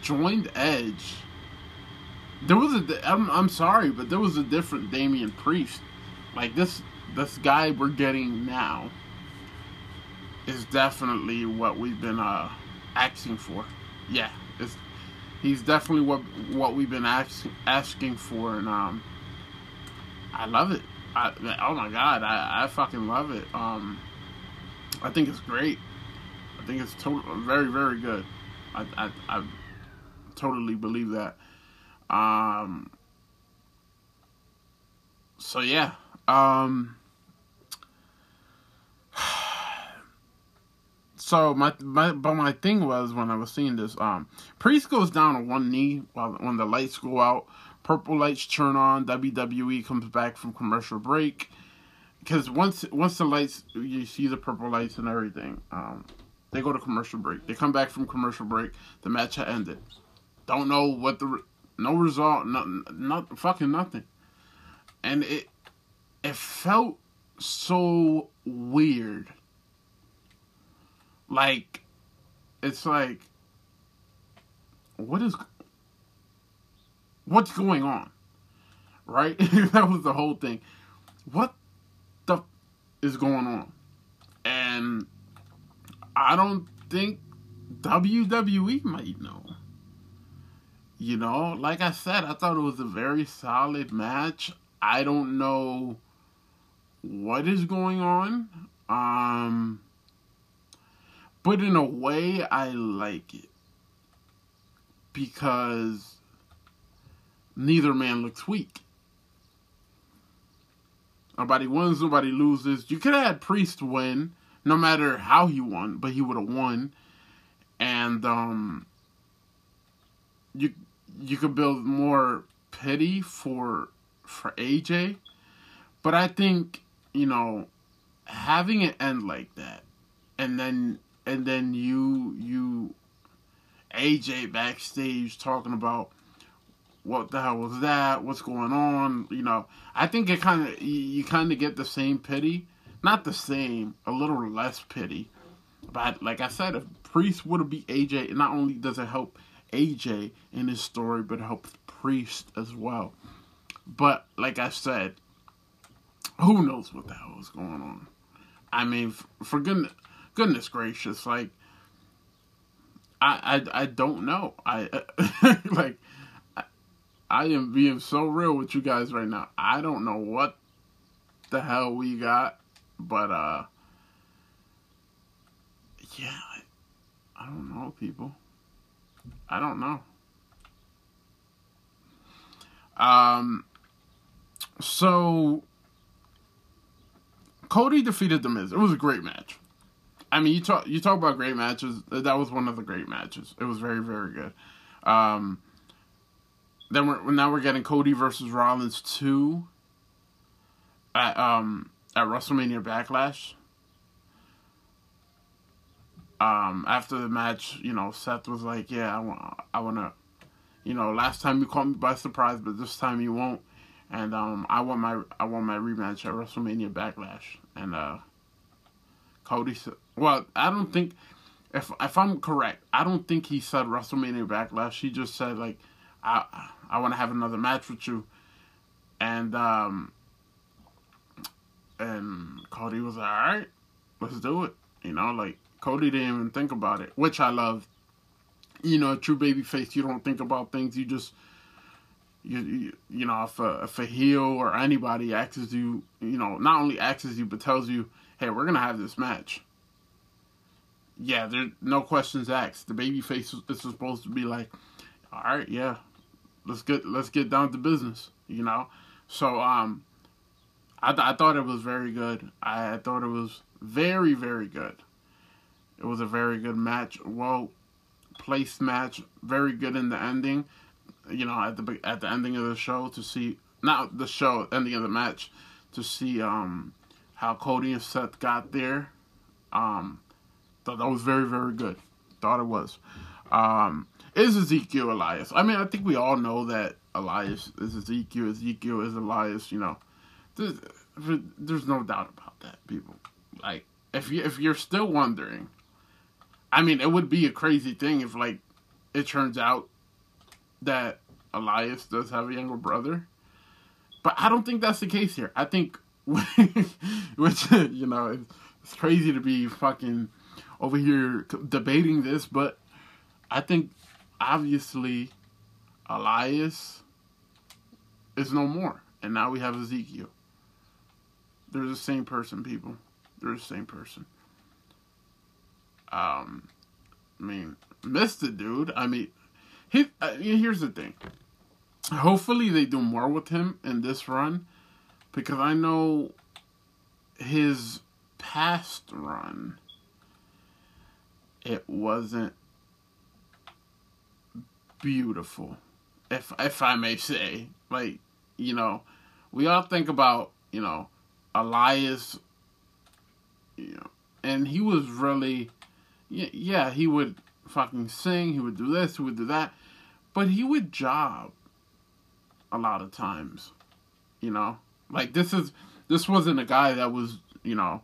joined Edge, there was a. I'm, I'm sorry, but there was a different Damian Priest. Like this, this guy we're getting now is definitely what we've been uh, asking for. Yeah, he's definitely what what we've been asking asking for, and um, I love it. I, oh my god, I, I fucking love it. Um, I think it's great. I think it's to- very very good. I, I I totally believe that. Um. So yeah. Um. So my, my but my thing was when I was seeing this, um, Priest goes down on one knee while when the lights go out, purple lights turn on. WWE comes back from commercial break because once once the lights you see the purple lights and everything, um, they go to commercial break. They come back from commercial break. The match had ended. Don't know what the no result, not not fucking nothing, and it it felt so weird like it's like what is what's going on? Right? That was the whole thing. What the is going on? And i don't think wwe might know. You know like i said i thought it was a very solid match. I don't know what is going on. Um but in a way, I like it. Because neither man looks weak. Nobody wins, nobody loses. You could have had Priest win, no matter how he won, but he would have won. And um you you could build more pity for for AJ. But I think, you know, having it end like that and then and then you you AJ backstage talking about what the hell was that? What's going on? You know, I think it kind of you, kind of get the same pity, not the same, a little less pity. But like I said, if Priest would have beat AJ, not only does it help AJ in his story, but it helps Priest as well. But like I said, who knows what the hell is going on? I mean, for goodness, goodness gracious, like I I, I don't know. I like I, I am being so real with you guys right now. I don't know what the hell we got, but uh yeah, I, I don't know, people. I don't know. Um so Cody defeated the Miz. It was a great match. I mean, you talk you talk about great matches. That was one of the great matches. It was very very good. Um, then we're now we're getting Cody versus Rollins two. At um at WrestleMania Backlash. Um, after the match, you know, Seth was like, "Yeah, I want, I want to, you know, last time you caught me by surprise, but this time you won't." And um, I want my, I want my rematch at WrestleMania Backlash. And uh, Cody well, I don't think if if I'm correct, I don't think he said WrestleMania Backlash. He just said like, I I want to have another match with you, and um, and Cody was like, all right, let's do it. You know, like Cody didn't even think about it, which I love. You know, true baby face, you don't think about things. You just you, you, you know if a, if a heel or anybody asks you you know not only asks you but tells you hey we're gonna have this match yeah, there no questions asked. The baby face is supposed to be like, all right, yeah, let's get let's get down to business, you know. So um, I th- I thought it was very good. I, I thought it was very very good. It was a very good match, well placed match, very good in the ending. You know, at the at the ending of the show to see not the show ending of the match to see um, how Cody and Seth got there. Um, thought that was very very good. Thought it was. Um, is Ezekiel Elias? I mean, I think we all know that Elias is Ezekiel. Ezekiel is Elias. You know, there's, there's no doubt about that, people. Like, if you if you're still wondering, I mean, it would be a crazy thing if like it turns out that Elias does have a younger brother, but I don't think that's the case here. I think, which you know, it's crazy to be fucking over here debating this, but I think obviously Elias is no more, and now we have Ezekiel. They're the same person, people. They're the same person. Um, I mean, missed it, dude. I mean, he. Uh, here's the thing. Hopefully, they do more with him in this run, because I know his past run. It wasn't beautiful, if if I may say. Like, you know, we all think about, you know, Elias, you know, and he was really, yeah, he would fucking sing, he would do this, he would do that, but he would job a lot of times, you know, like this is this wasn't a guy that was, you know,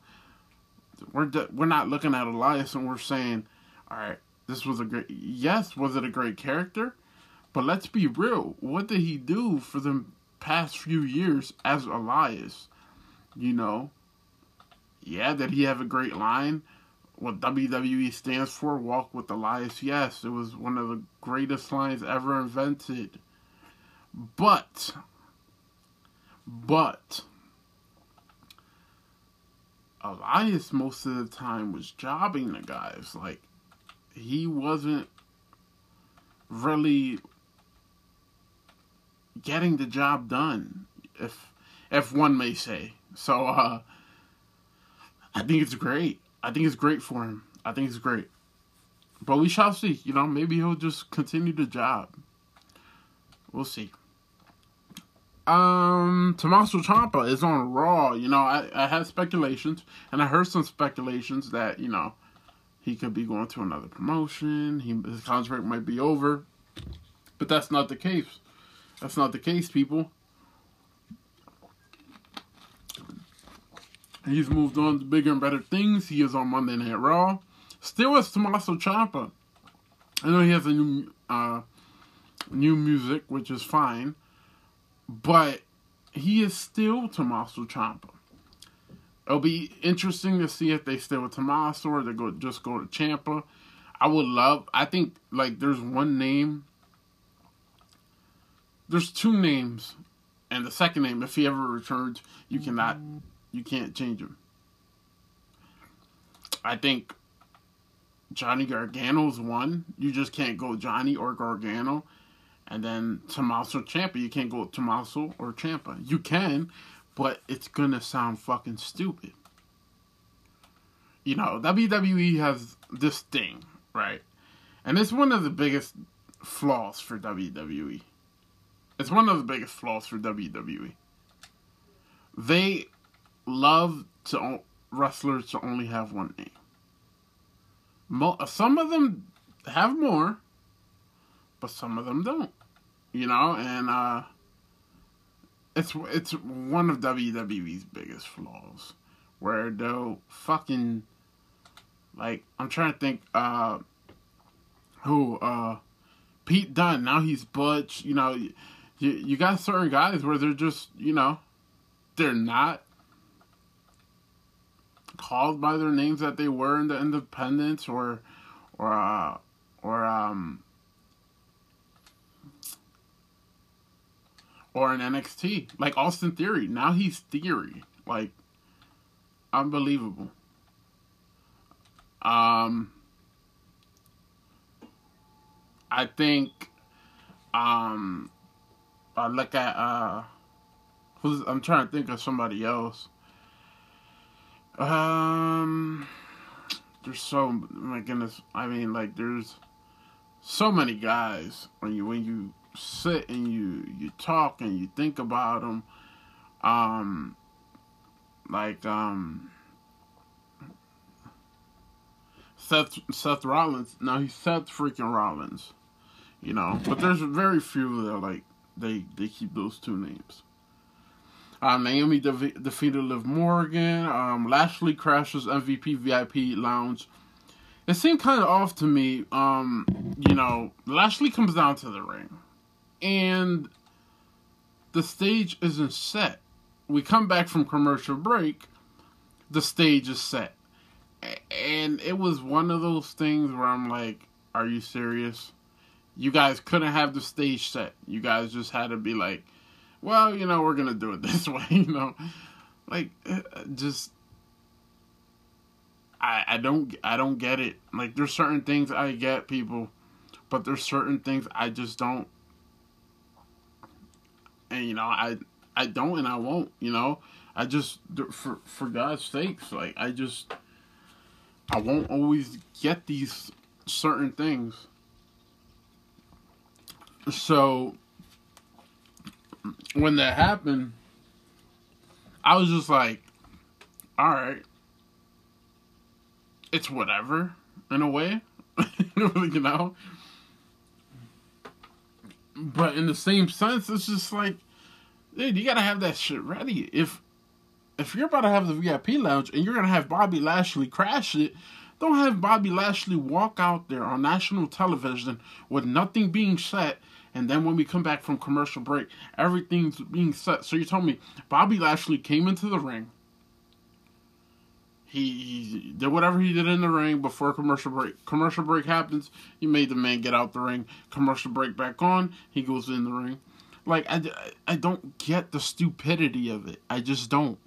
we're we're not looking at Elias and we're saying, all right, this was a great. Yes, was it a great character? But let's be real. What did he do for the past few years as Elias? You know, yeah, did he have a great line? What WWE stands for, Walk with Elias. Yes, it was one of the greatest lines ever invented. But, but, Elias most of the time was jobbing the guys. Like, he wasn't really getting the job done, if if one may say. So uh, I think it's great. I think it's great for him. I think it's great. But we shall see. You know, maybe he'll just continue the job. We'll see. Um, Tommaso Ciampa is on Raw. You know, I, I had speculations, and I heard some speculations that you know he could be going to another promotion. He, his contract might be over. But that's not the case. That's not the case, people. He's moved on to bigger and better things. He is on Monday Night Raw. Still is Tommaso Ciampa. I know he has a new uh, new music, which is fine. But he is still Tommaso Ciampa. It'll be interesting to see if they stay with Tommaso or they go just go to Ciampa. I would love. I think like there's one name. There's two names, and the second name, if he ever returns, you cannot, you can't change him. I think Johnny Gargano's one. You just can't go Johnny or Gargano. And then Tommaso Ciampa. you can't go Tommaso or Ciampa. You can, but it's gonna sound fucking stupid. You know, WWE has this thing, right? And it's one of the biggest flaws for WWE. It's one of the biggest flaws for WWE. They love to wrestlers to only have one name. Some of them have more, but some of them don't. You know, and uh it's it's one of WWE's biggest flaws, where they'll fucking like I'm trying to think uh who uh Pete Dunne now he's Butch you know you you got certain guys where they're just you know they're not called by their names that they were in the independents or or uh or um or an NXT. Like Austin Theory. Now he's Theory. Like unbelievable. Um I think um I look at uh who's I'm trying to think of somebody else. Um there's so my goodness I mean like there's so many guys when you when you sit and you you talk and you think about them um like um Seth Seth Rollins. Now he's Seth freaking Rollins, you know. But there's very few that like they they keep those two names. Um, Naomi de- defeated Liv Morgan. Um, Lashley crashes MVP VIP lounge. It seemed kind of off to me. Um, you know, Lashley comes down to the ring, and the stage isn't set. We come back from commercial break. The stage is set, and it was one of those things where I'm like, "Are you serious? You guys couldn't have the stage set. You guys just had to be like." well, you know, we're gonna do it this way, you know, like uh, just I I don't I don't get it. Like there's certain things I get people, but there's certain things I just don't, and you know I I don't and I won't. You know I just for for God's sakes, like I just I won't always get these certain things. So when that happened, I was just like, all right, it's whatever in a way, you know. But in the same sense, it's just like, dude, you gotta have that shit ready. If if you're about to have the VIP lounge and you're gonna have Bobby Lashley crash it, don't have Bobby Lashley walk out there on national television with nothing being set, and then when we come back from commercial break, everything's being set. So you told me Bobby Lashley came into the ring. He, he did whatever he did in the ring before commercial break. Commercial break happens. He made the man get out the ring. Commercial break back on. He goes in the ring. Like I, I don't get the stupidity of it. I just don't.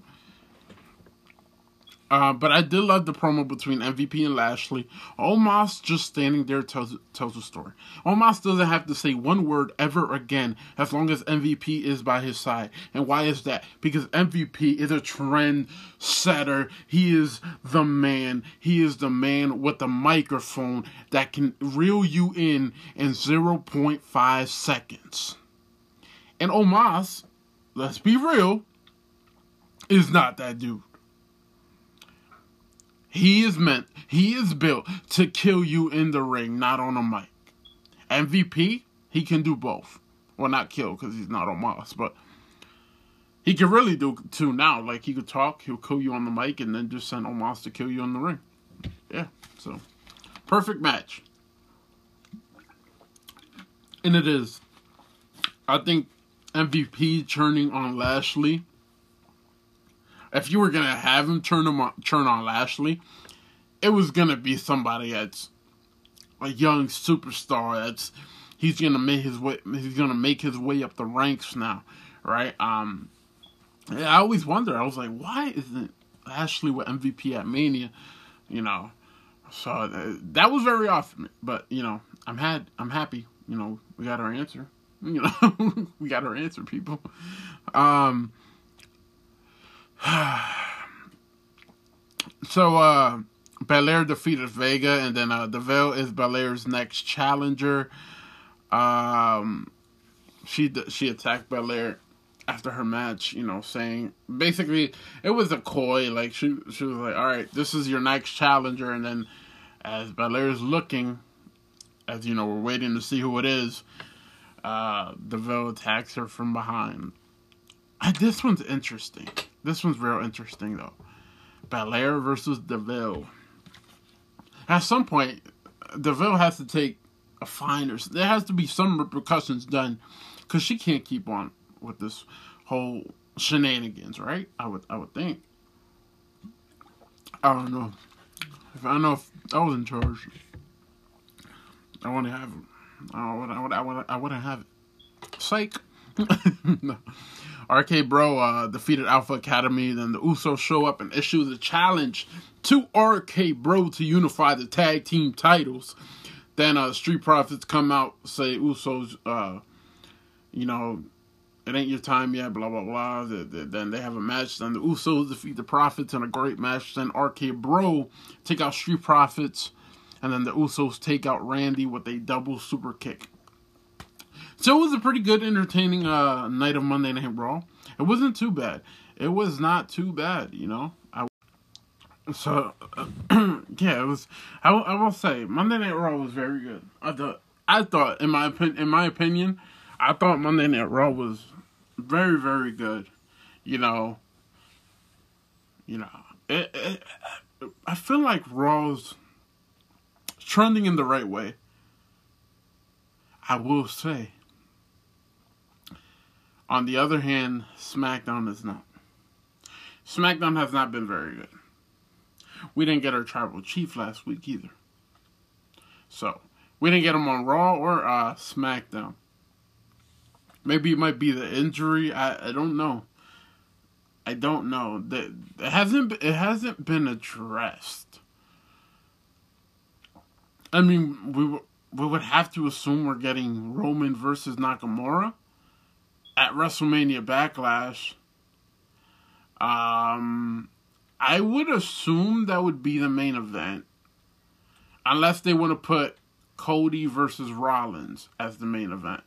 Uh, but I did love the promo between MVP and Lashley. Omos just standing there tells tells a story. Omos doesn't have to say one word ever again as long as MVP is by his side. And why is that? Because MVP is a trend setter. He is the man. He is the man with the microphone that can reel you in in 0.5 seconds. And Omos, let's be real, is not that dude. He is meant, he is built to kill you in the ring, not on a mic. MVP, he can do both. Well, not kill because he's not Omos, but he can really do two now. Like he could talk, he'll kill you on the mic, and then just send Omos to kill you in the ring. Yeah, so perfect match, and it is. I think MVP turning on Lashley if you were gonna have him turn him on, turn on Lashley, it was gonna be somebody that's a young superstar. That's he's gonna make his way. He's gonna make his way up the ranks now, right? Um, I always wonder. I was like, why isn't Lashley with MVP at Mania? You know, so uh, that was very off. But you know, I'm had I'm happy. You know, we got our answer. You know, we got our answer, people. Um, so uh Belair defeated Vega and then uh Deville is Belair's next challenger. Um she she attacked Belair after her match, you know, saying basically it was a coy, like she she was like, All right, this is your next challenger and then as Belair is looking, as you know, we're waiting to see who it is, uh Deville attacks her from behind. This one's interesting. This one's real interesting though. Belair versus Deville. At some point, Deville has to take a fine or there has to be some repercussions done because she can't keep on with this whole shenanigans, right? I would I would think. I don't know. If I know if I was in charge, I to have. I would. I would. I would. I wouldn't have it. Psych. no. RK Bro uh, defeated Alpha Academy. Then the Usos show up and issue the challenge to RK Bro to unify the tag team titles. Then uh, Street Profits come out, say Usos, uh, you know, it ain't your time yet, blah, blah, blah. Then they have a match. Then the Usos defeat the Profits in a great match. Then RK Bro take out Street Profits. And then the Usos take out Randy with a double super kick. So it was a pretty good, entertaining uh, night of Monday Night Raw. It wasn't too bad. it was not too bad, you know. I so yeah, it was. I, I will say Monday Night Raw was very good. I thought I thought in my opinion, in my opinion, I thought Monday Night Raw was very very good. You know. You know, it, it, I feel like Raw's trending in the right way. I will say. On the other hand, SmackDown is not. SmackDown has not been very good. We didn't get our tribal chief last week either. So, we didn't get him on Raw or uh, SmackDown. Maybe it might be the injury. I, I don't know. I don't know. That it hasn't it hasn't been addressed. I mean, we we would have to assume we're getting Roman versus Nakamura at WrestleMania Backlash. Um, I would assume that would be the main event, unless they want to put Cody versus Rollins as the main event.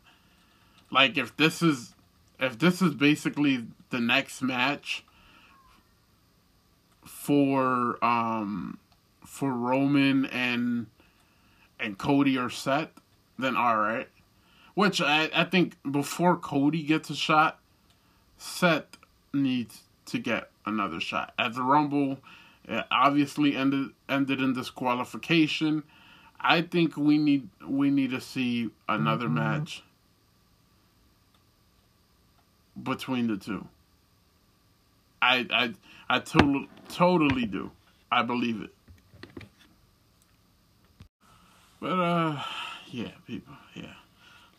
Like if this is if this is basically the next match for um for Roman and and Cody are set, then all right. Which I I think before Cody gets a shot, Seth needs to get another shot. At the Rumble, it obviously ended ended in disqualification. I think we need we need to see another mm-hmm. match between the two. I I I totally totally do. I believe it. But uh yeah, people.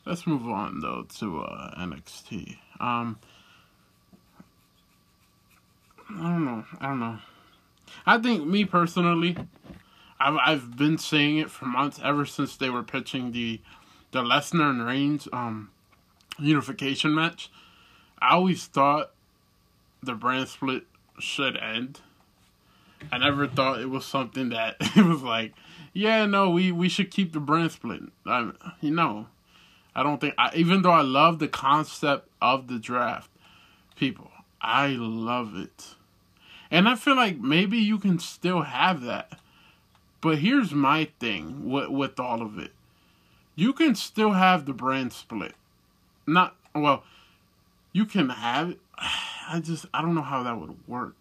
Let's move on though to uh NXT. Um I don't know. I don't know. I think me personally, I've I've been saying it for months ever since they were pitching the the Lesnar and Reigns um unification match. I always thought the brand split should end. I never thought it was something that it was like, yeah, no, we we should keep the brand split. I, you know, I don't think I, even though I love the concept of the draft, people, I love it. And I feel like maybe you can still have that. But here's my thing with with all of it. You can still have the brand split. Not well, you can have it. I just I don't know how that would work.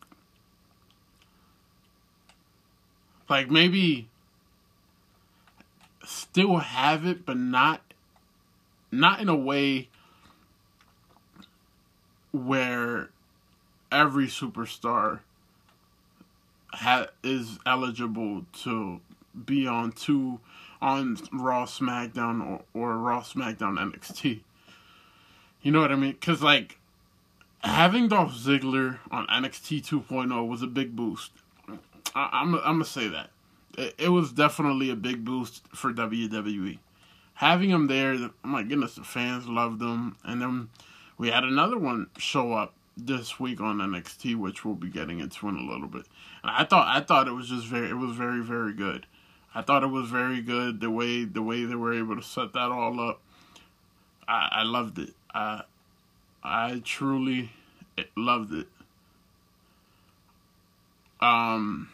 Like maybe still have it but not not in a way where every superstar ha- is eligible to be on two on Raw SmackDown or, or Raw SmackDown NXT. You know what I mean? Because, like, having Dolph Ziggler on NXT 2.0 was a big boost. I, am I'm going to say that. It, it, was definitely a big boost for WWE. Having him there, oh my goodness, the fans loved him. And then we had another one show up this week on NXT, which we'll be getting into in a little bit. And I thought I thought it was just very it was very very good. I thought it was very good the way the way they were able to set that all up. I, I loved it. I I truly loved it. Um.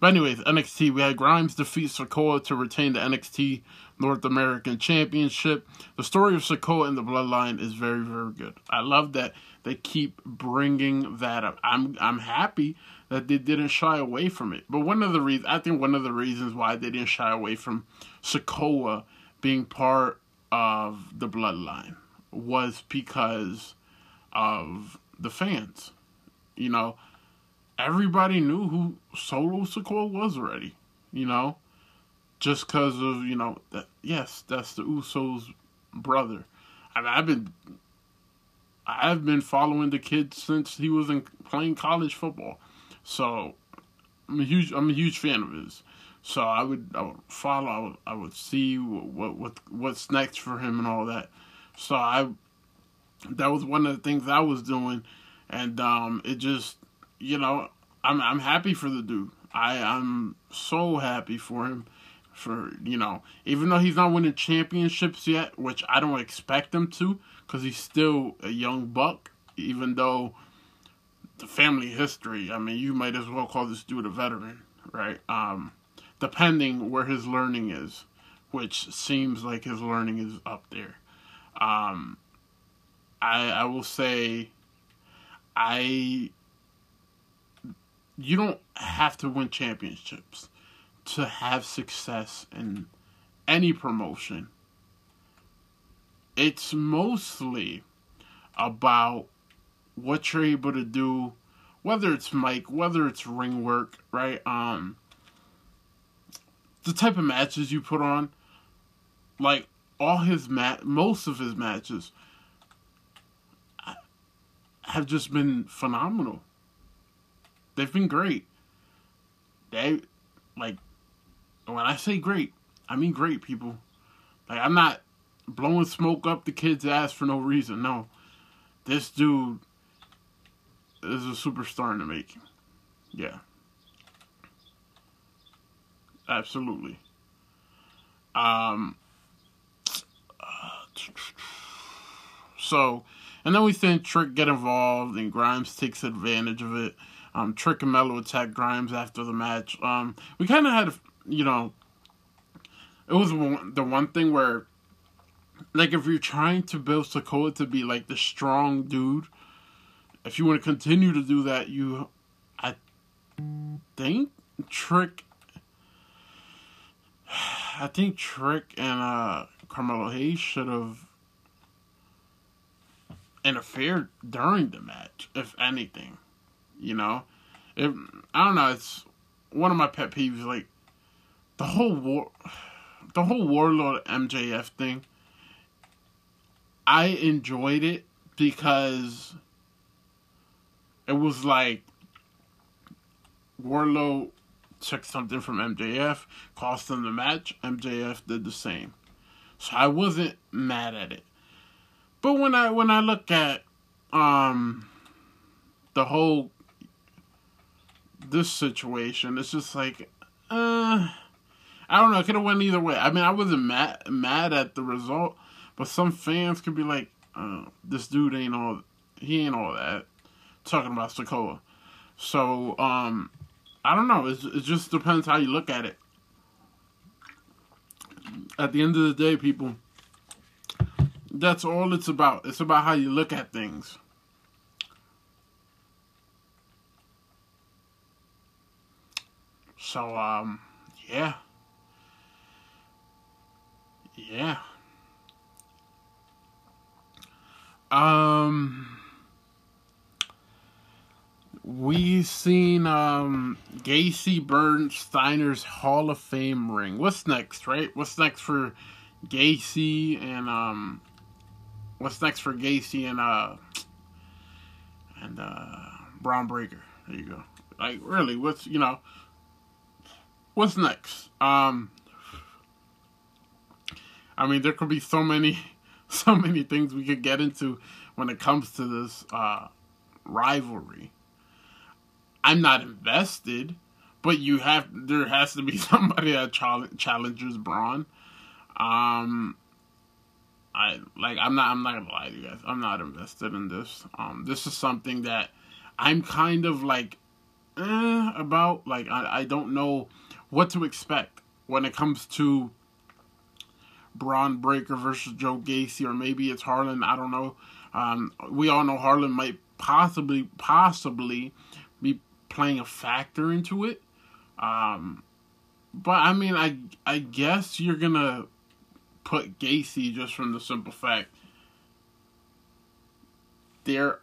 But anyways, NXT we had Grimes defeat Sikoa to retain the NXT North American Championship. The story of Sikoa and the Bloodline is very very good. I love that they keep bringing that up. I'm I'm happy that they didn't shy away from it. But one of the reasons I think one of the reasons why they didn't shy away from Sikoa being part of the bloodline was because of the fans. You know, everybody knew who Solo Sikoa was already. You know, just because of you know that yes, that's the Usos' brother. I mean, I've been I've been following the kid since he was in playing college football. So I'm a huge I'm a huge fan of his. So I would I would follow I would, I would see what what what's next for him and all that. So I that was one of the things I was doing and um it just you know I'm I'm happy for the dude. I I'm so happy for him for you know even though he's not winning championships yet, which I don't expect him to cuz he's still a young buck even though the family history. I mean, you might as well call this dude a veteran, right? Um, depending where his learning is, which seems like his learning is up there. Um, I I will say, I you don't have to win championships to have success in any promotion. It's mostly about what you're able to do, whether it's mic, whether it's ring work, right? Um, the type of matches you put on, like all his mat, most of his matches have just been phenomenal. They've been great. They like when I say great, I mean great people. Like I'm not blowing smoke up the kid's ass for no reason. No. This dude is a superstar in the making. Yeah. Absolutely. Um so and then we think Trick get involved and Grimes takes advantage of it. Um, Trick and Melo attack Grimes after the match. Um, we kind of had, you know, it was one, the one thing where, like, if you're trying to build Sikoa to be like the strong dude, if you want to continue to do that, you, I think Trick, I think Trick and uh, Carmelo Hayes should have interfered during the match, if anything. You know, if I don't know, it's one of my pet peeves. Like the whole war, the whole Wardlow MJF thing. I enjoyed it because it was like Wardlow took something from MJF, cost him the match. MJF did the same, so I wasn't mad at it. But when I when I look at um the whole this situation, it's just like uh I don't know, it could have went either way. I mean, I wasn't mad mad at the result, but some fans could be like, uh, this dude ain't all he ain't all that. Talking about Sikoa. So, um I don't know, it's, it just depends how you look at it. At the end of the day, people that's all it's about. It's about how you look at things. So, um, yeah. Yeah. Um, we seen um Gacy Burns Steiner's Hall of Fame ring. What's next, right? What's next for Gacy and um what's next for Gacy and uh and uh Bron Breakker? There you go. Like really, what's you know what's next? Um I mean there could be so many so many things we could get into when it comes to this uh rivalry. I'm not invested, but you have there has to be somebody that challenges Bron. Um I like I'm not I'm not gonna lie to you guys. I'm not invested in this. Um this is something that I'm kind of like eh, about. Like I, I don't know what to expect when it comes to Bron Breakker versus Joe Gacy, or maybe it's Harlan. I don't know. Um, we all know Harlan might possibly possibly be playing a factor into it. Um, but I mean, I I guess you're gonna put Gacy just from the simple fact there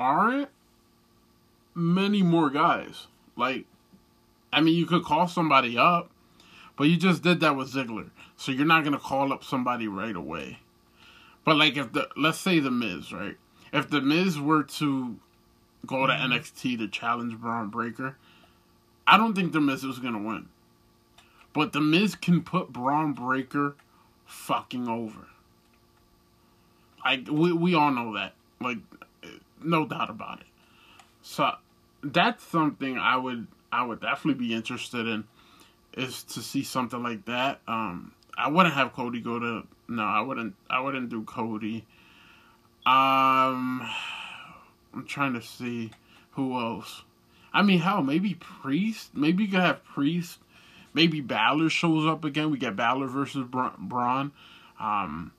aren't many more guys. Like, I mean, you could call somebody up, but you just did that with Ziggler, so you're not gonna call up somebody right away. But like, if the let's say the Miz, right? If the Miz were to go to mm-hmm. NXT to challenge Bron Breakker, I don't think the Miz is gonna win. But the Miz can put Bron Breakker fucking over. I we we all know that. Like no doubt about it. So that's something I would I would definitely be interested in is to see something like that. Um I wouldn't have Cody go to no, I wouldn't I wouldn't do Cody. Um I'm trying to see Who else? I mean, hell, maybe Priest. Maybe you could have Priest. Maybe Balor shows up again. We get Balor versus Bron. Um,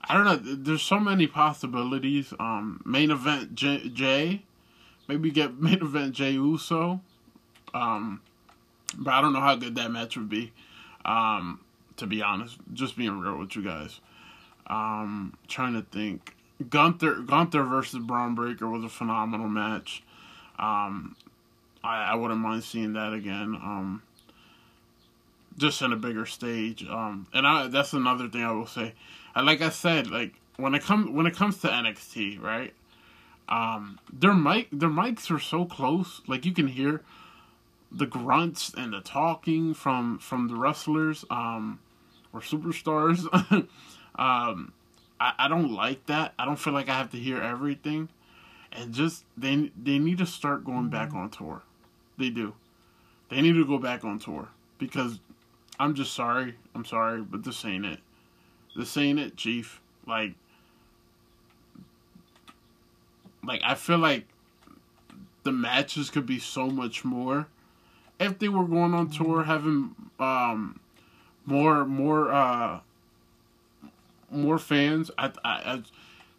I don't know. There's so many possibilities. Um, main event J- Jay. Maybe get main event Jay Uso. Um, but I don't know how good that match would be. Um, to be honest, just being real with you guys. Um, trying to think. Gunther Gunther versus Bron Breakker was a phenomenal match. Um, I, I wouldn't mind seeing that again. Um, just in a bigger stage. Um, and I, that's another thing I will say. And like I said, like when it comes when it comes to NXT, right? Um, their mic their mics are so close, like you can hear the grunts and the talking from from the wrestlers um, or superstars. um, I, I don't like that. I don't feel like I have to hear everything. And just they they need to start going back mm-hmm. on tour. They do. They need to go back on tour because I'm just sorry. I'm sorry, but this ain't it. This ain't it, Chief. Like, like I feel like the matches could be so much more if they were going on tour, having um more more uh more fans. I, I, I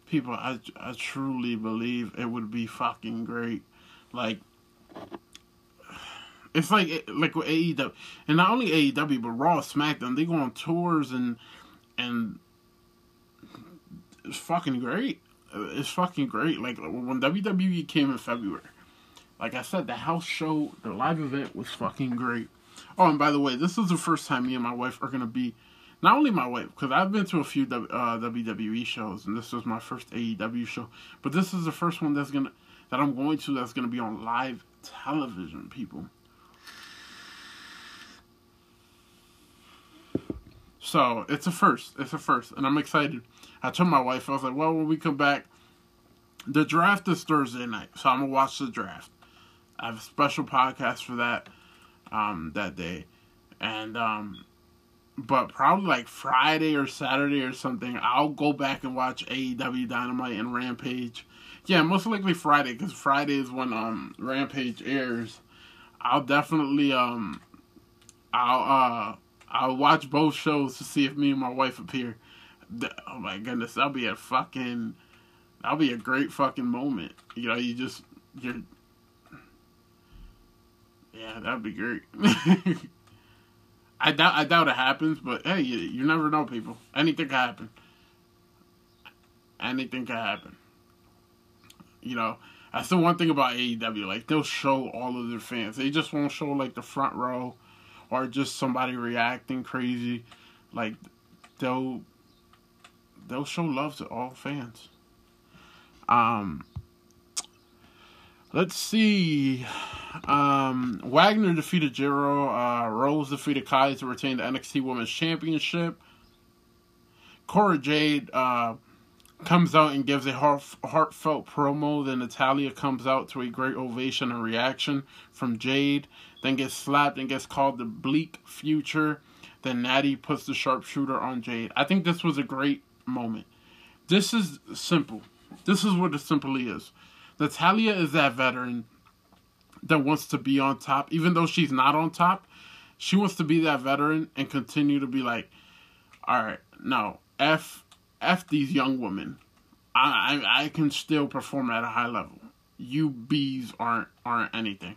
people, I, I truly believe it would be fucking great. Like it's like like with AEW, and not only AEW but Raw, SmackDown. They go on tours and and it's fucking great. It's fucking great. Like when WWE came in February, like I said, the house show, the live event was fucking great. Oh, and by the way, this is the first time me and my wife are gonna be. Not only my wife, because I've been to a few uh, WWE shows, and this was my first AEW show. But this is the first one that's gonna that I'm going to that's gonna be on live television, people. So it's a first. It's a first, and I'm excited. I told my wife, I was like, "Well, when we come back, the draft is Thursday night, so I'm gonna watch the draft. I have a special podcast for that um, that day, and um, but probably like Friday or Saturday or something, I'll go back and watch AEW Dynamite and Rampage. Yeah, most likely Friday because Friday is when um, Rampage airs. I'll definitely um, I'll uh I'll watch both shows to see if me and my wife appear. Oh my goodness, that'll be a fucking, that'll be a great fucking moment. You know, you just you're, yeah, that'd be great. I doubt I doubt it happens, but hey, you, you never know, people. Anything can happen. Anything can happen. You know, that's the one thing about AEW. Like they'll show all of their fans. They just won't show like the front row or just somebody reacting crazy, like they'll they'll show love to all fans. Um, let's see. Um, Wagner defeated Jiro. Uh, Rose defeated Kai to retain the NXT Women's Championship. Cora Jade uh, comes out and gives a heart, heartfelt promo. Then Natalya comes out to a great ovation and reaction from Jade then gets slapped and gets called the bleak future. Then Natty puts the sharpshooter on Jade. I think this was a great moment. This is simple. This is what it simply is. Natalya is that veteran that wants to be on top, even though she's not on top. She wants to be that veteran and continue to be like, all right, no, f f these young women. I I, I can still perform at a high level. You bees aren't aren't anything.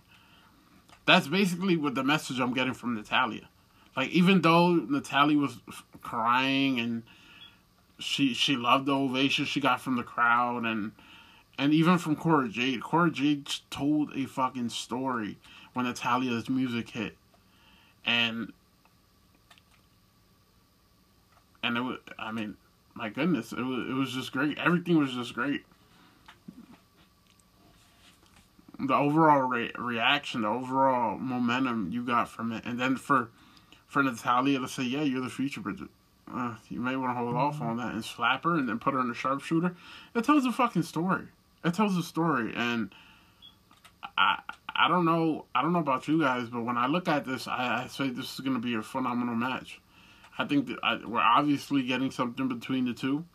That's basically what the message I'm getting from Natalya. Like even though Natalya was crying and she she loved the ovation she got from the crowd and and even from Cora Jade. Cora Jade told a fucking story when Natalya's music hit. And and it was I mean, my goodness, it was it was just great. Everything was just great the overall re- reaction, the overall momentum you got from it, and then for for Natalya to say, "Yeah, you're the future, Bridget," uh, you may want to hold off on that and slap her, and then put her in a sharpshooter. It tells a fucking story. It tells a story, and I I don't know I don't know about you guys, but when I look at this, I, I say this is going to be a phenomenal match. I think that I, we're obviously getting something between the two.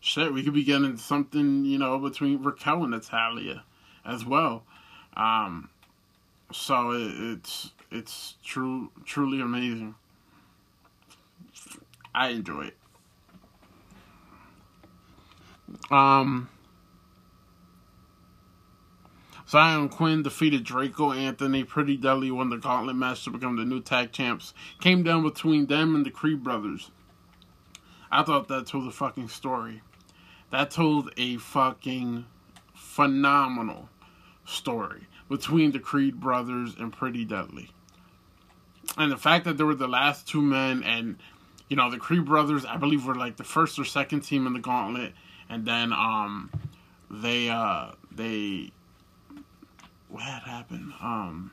Shit, we could be getting something, you know, between Raquel and Natalya as well. Um, so it, it's it's true truly amazing. I enjoy it. Um, Xyon Quinn defeated Draco Anthony. Pretty Deadly won the gauntlet match to become the new tag champs. Came down between them and the Creed brothers. I thought that told a fucking story. That told a fucking phenomenal story between the Creed brothers and Pretty Deadly. And the fact that they were the last two men and you know, the Creed brothers, I believe were like the first or second team in the gauntlet and then um they uh they what had happened? Um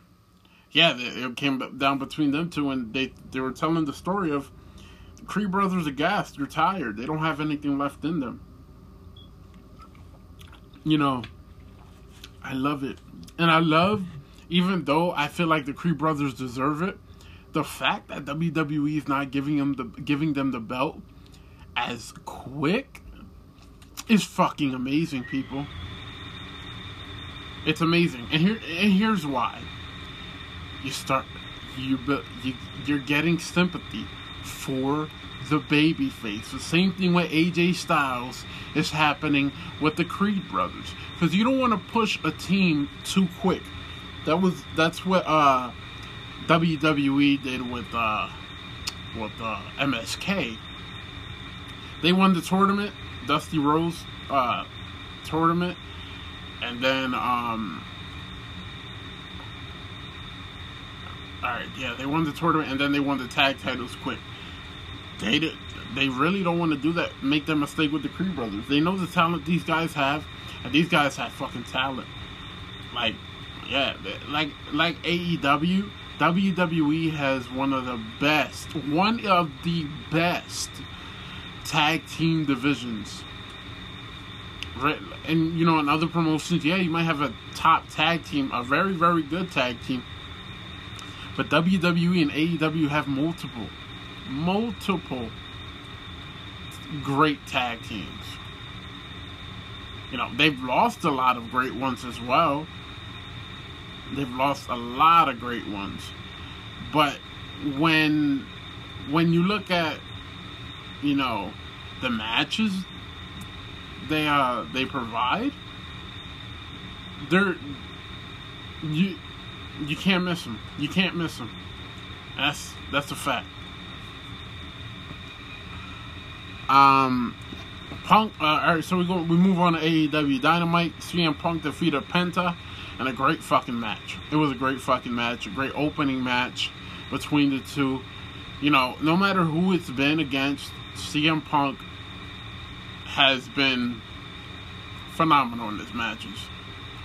yeah, it came down between them two and they they were telling the story of Creed brothers gassed, they're tired, they don't have anything left in them. You know, I love it. And I love, even though I feel like the Creed brothers deserve it, the fact that WWE is not giving them the giving them the belt as quick is fucking amazing, people. It's amazing, and here and here's why. You start you you you're getting sympathy for the baby face. The same thing with AJ Styles is happening with the Creed brothers because you don't want to push a team too quick. That was that's what uh, WWE did with uh, with uh, MSK. They won the tournament, Dusty Rhodes uh, tournament, and then um, all right, yeah, they won the tournament, and then they won the tag titles quick. They did, they really don't want to do that. Make that mistake with the Creed brothers. They know the talent these guys have and these guys have fucking talent. Like, yeah, like like AEW, WWE has one of the best, one of the best tag team divisions. And you know, in other promotions, yeah, you might have a top tag team, a very, very good tag team. But WWE and AEW have multiple, multiple great tag teams. You know, they've lost a lot of great ones as well. They've lost a lot of great ones. But when when you look at you know the matches they uh they provide they're you you can't miss them you can't miss them that's that's a fact um Punk. Uh, all right, so we go. We move on to AEW Dynamite. CM Punk defeated Penta and a great fucking match. It was a great fucking match. A great opening match between the two. You know, no matter who it's been against, CM Punk has been phenomenal in his matches,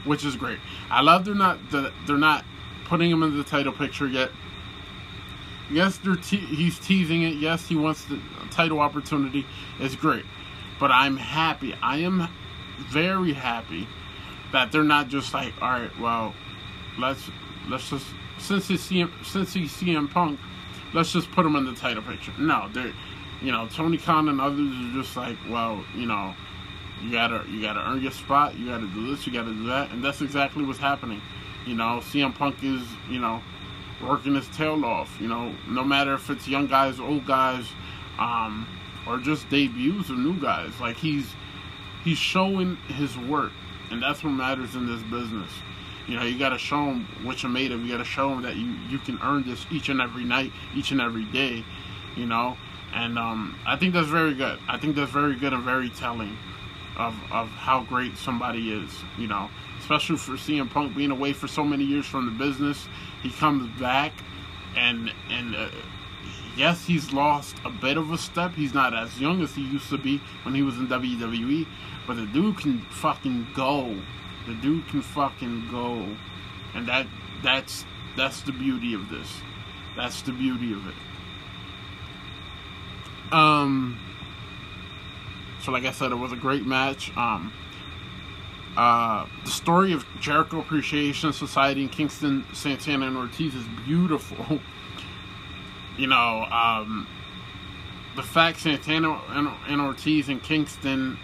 which is great. I love they're not they're not putting him in the title picture yet. Yes, they're te- he's teasing it. Yes, he wants the title opportunity. It's great. But I'm happy. I am very happy that they're not just like, all right, well, let's let's just since he's CM, since he's CM Punk, let's just put him in the title picture. No, they're you know Tony Khan and others are just like, well, you know, you gotta you gotta earn your spot. You gotta do this. You gotta do that, and that's exactly what's happening. You know, CM Punk is you know working his tail off. You know, no matter if it's young guys, old guys. Um, or just debuts or new guys. Like he's he's showing his work, and that's what matters in this business. You know, you got to show them what you're made of. You got to show them that you you can earn this each and every night, each and every day. You know, and um, I think that's very good. I think that's very good and very telling of of how great somebody is. You know, especially for CM Punk being away for so many years from the business, he comes back and and. Uh, yes, he's lost a bit of a step. He's not as young as he used to be when he was in WWE, but the dude can fucking go. The dude can fucking go, and that that's that's the beauty of this. That's the beauty of it. Um. So, like I said, it was a great match. Um. Uh, the story of Jericho Appreciation Society in Kingston, Santana, and Ortiz is beautiful. you know, um, the fact Santana and, and, Ortiz and Kingston,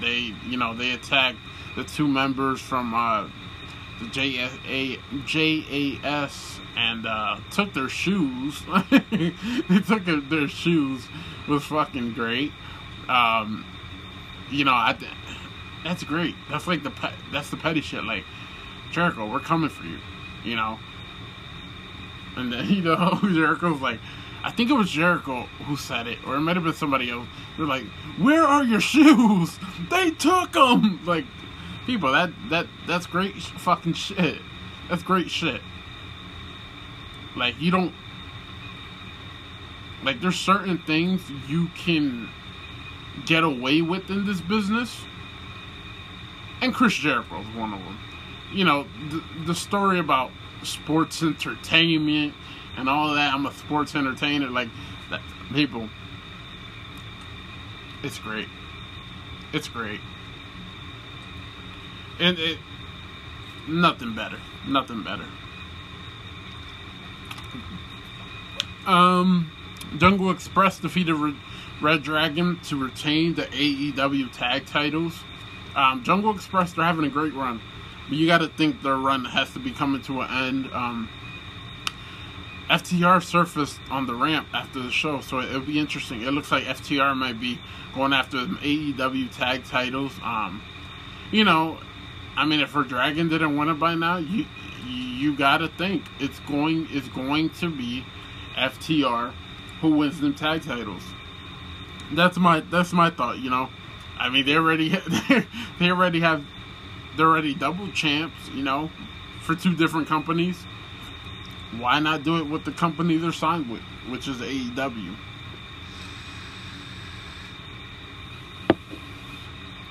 they, you know, they attacked the two members from uh, the JAS, JAS and uh, took their shoes. they took their shoes. Was fucking great. Um, you know, I that's great. That's like the pe- that's the petty shit. Like Jericho, we're coming for you. You know. And then you know Jericho's like, I think it was Jericho who said it, or it might have been somebody else. They're like, "Where are your shoes? They took them." Like, people, that that that's great fucking shit. That's great shit. Like you don't like there's certain things you can get away with in this business. And Chris Jericho is one of them. You know, the, the story about sports entertainment and all that. I'm a sports entertainer. Like, that, people, it's great. It's great. And it, nothing better. Nothing better. Um, Jungle Express defeated reDRagon to retain the AEW tag titles. Um, Jungle Express, they're having a great run. But you got to think their run has to be coming to an end. Um, FTR surfaced on the ramp after the show, so it'll be interesting. It looks like FTR might be going after the AEW tag titles. Um, you know, I mean, if her Dragon didn't win it by now, you you gotta think it's going it's going to be FTR who wins them tag titles. That's my that's my thought. You know, I mean they already they already have they're already double champs. You know, for two different companies. Why not do it with the company they're signed with, which is AEW?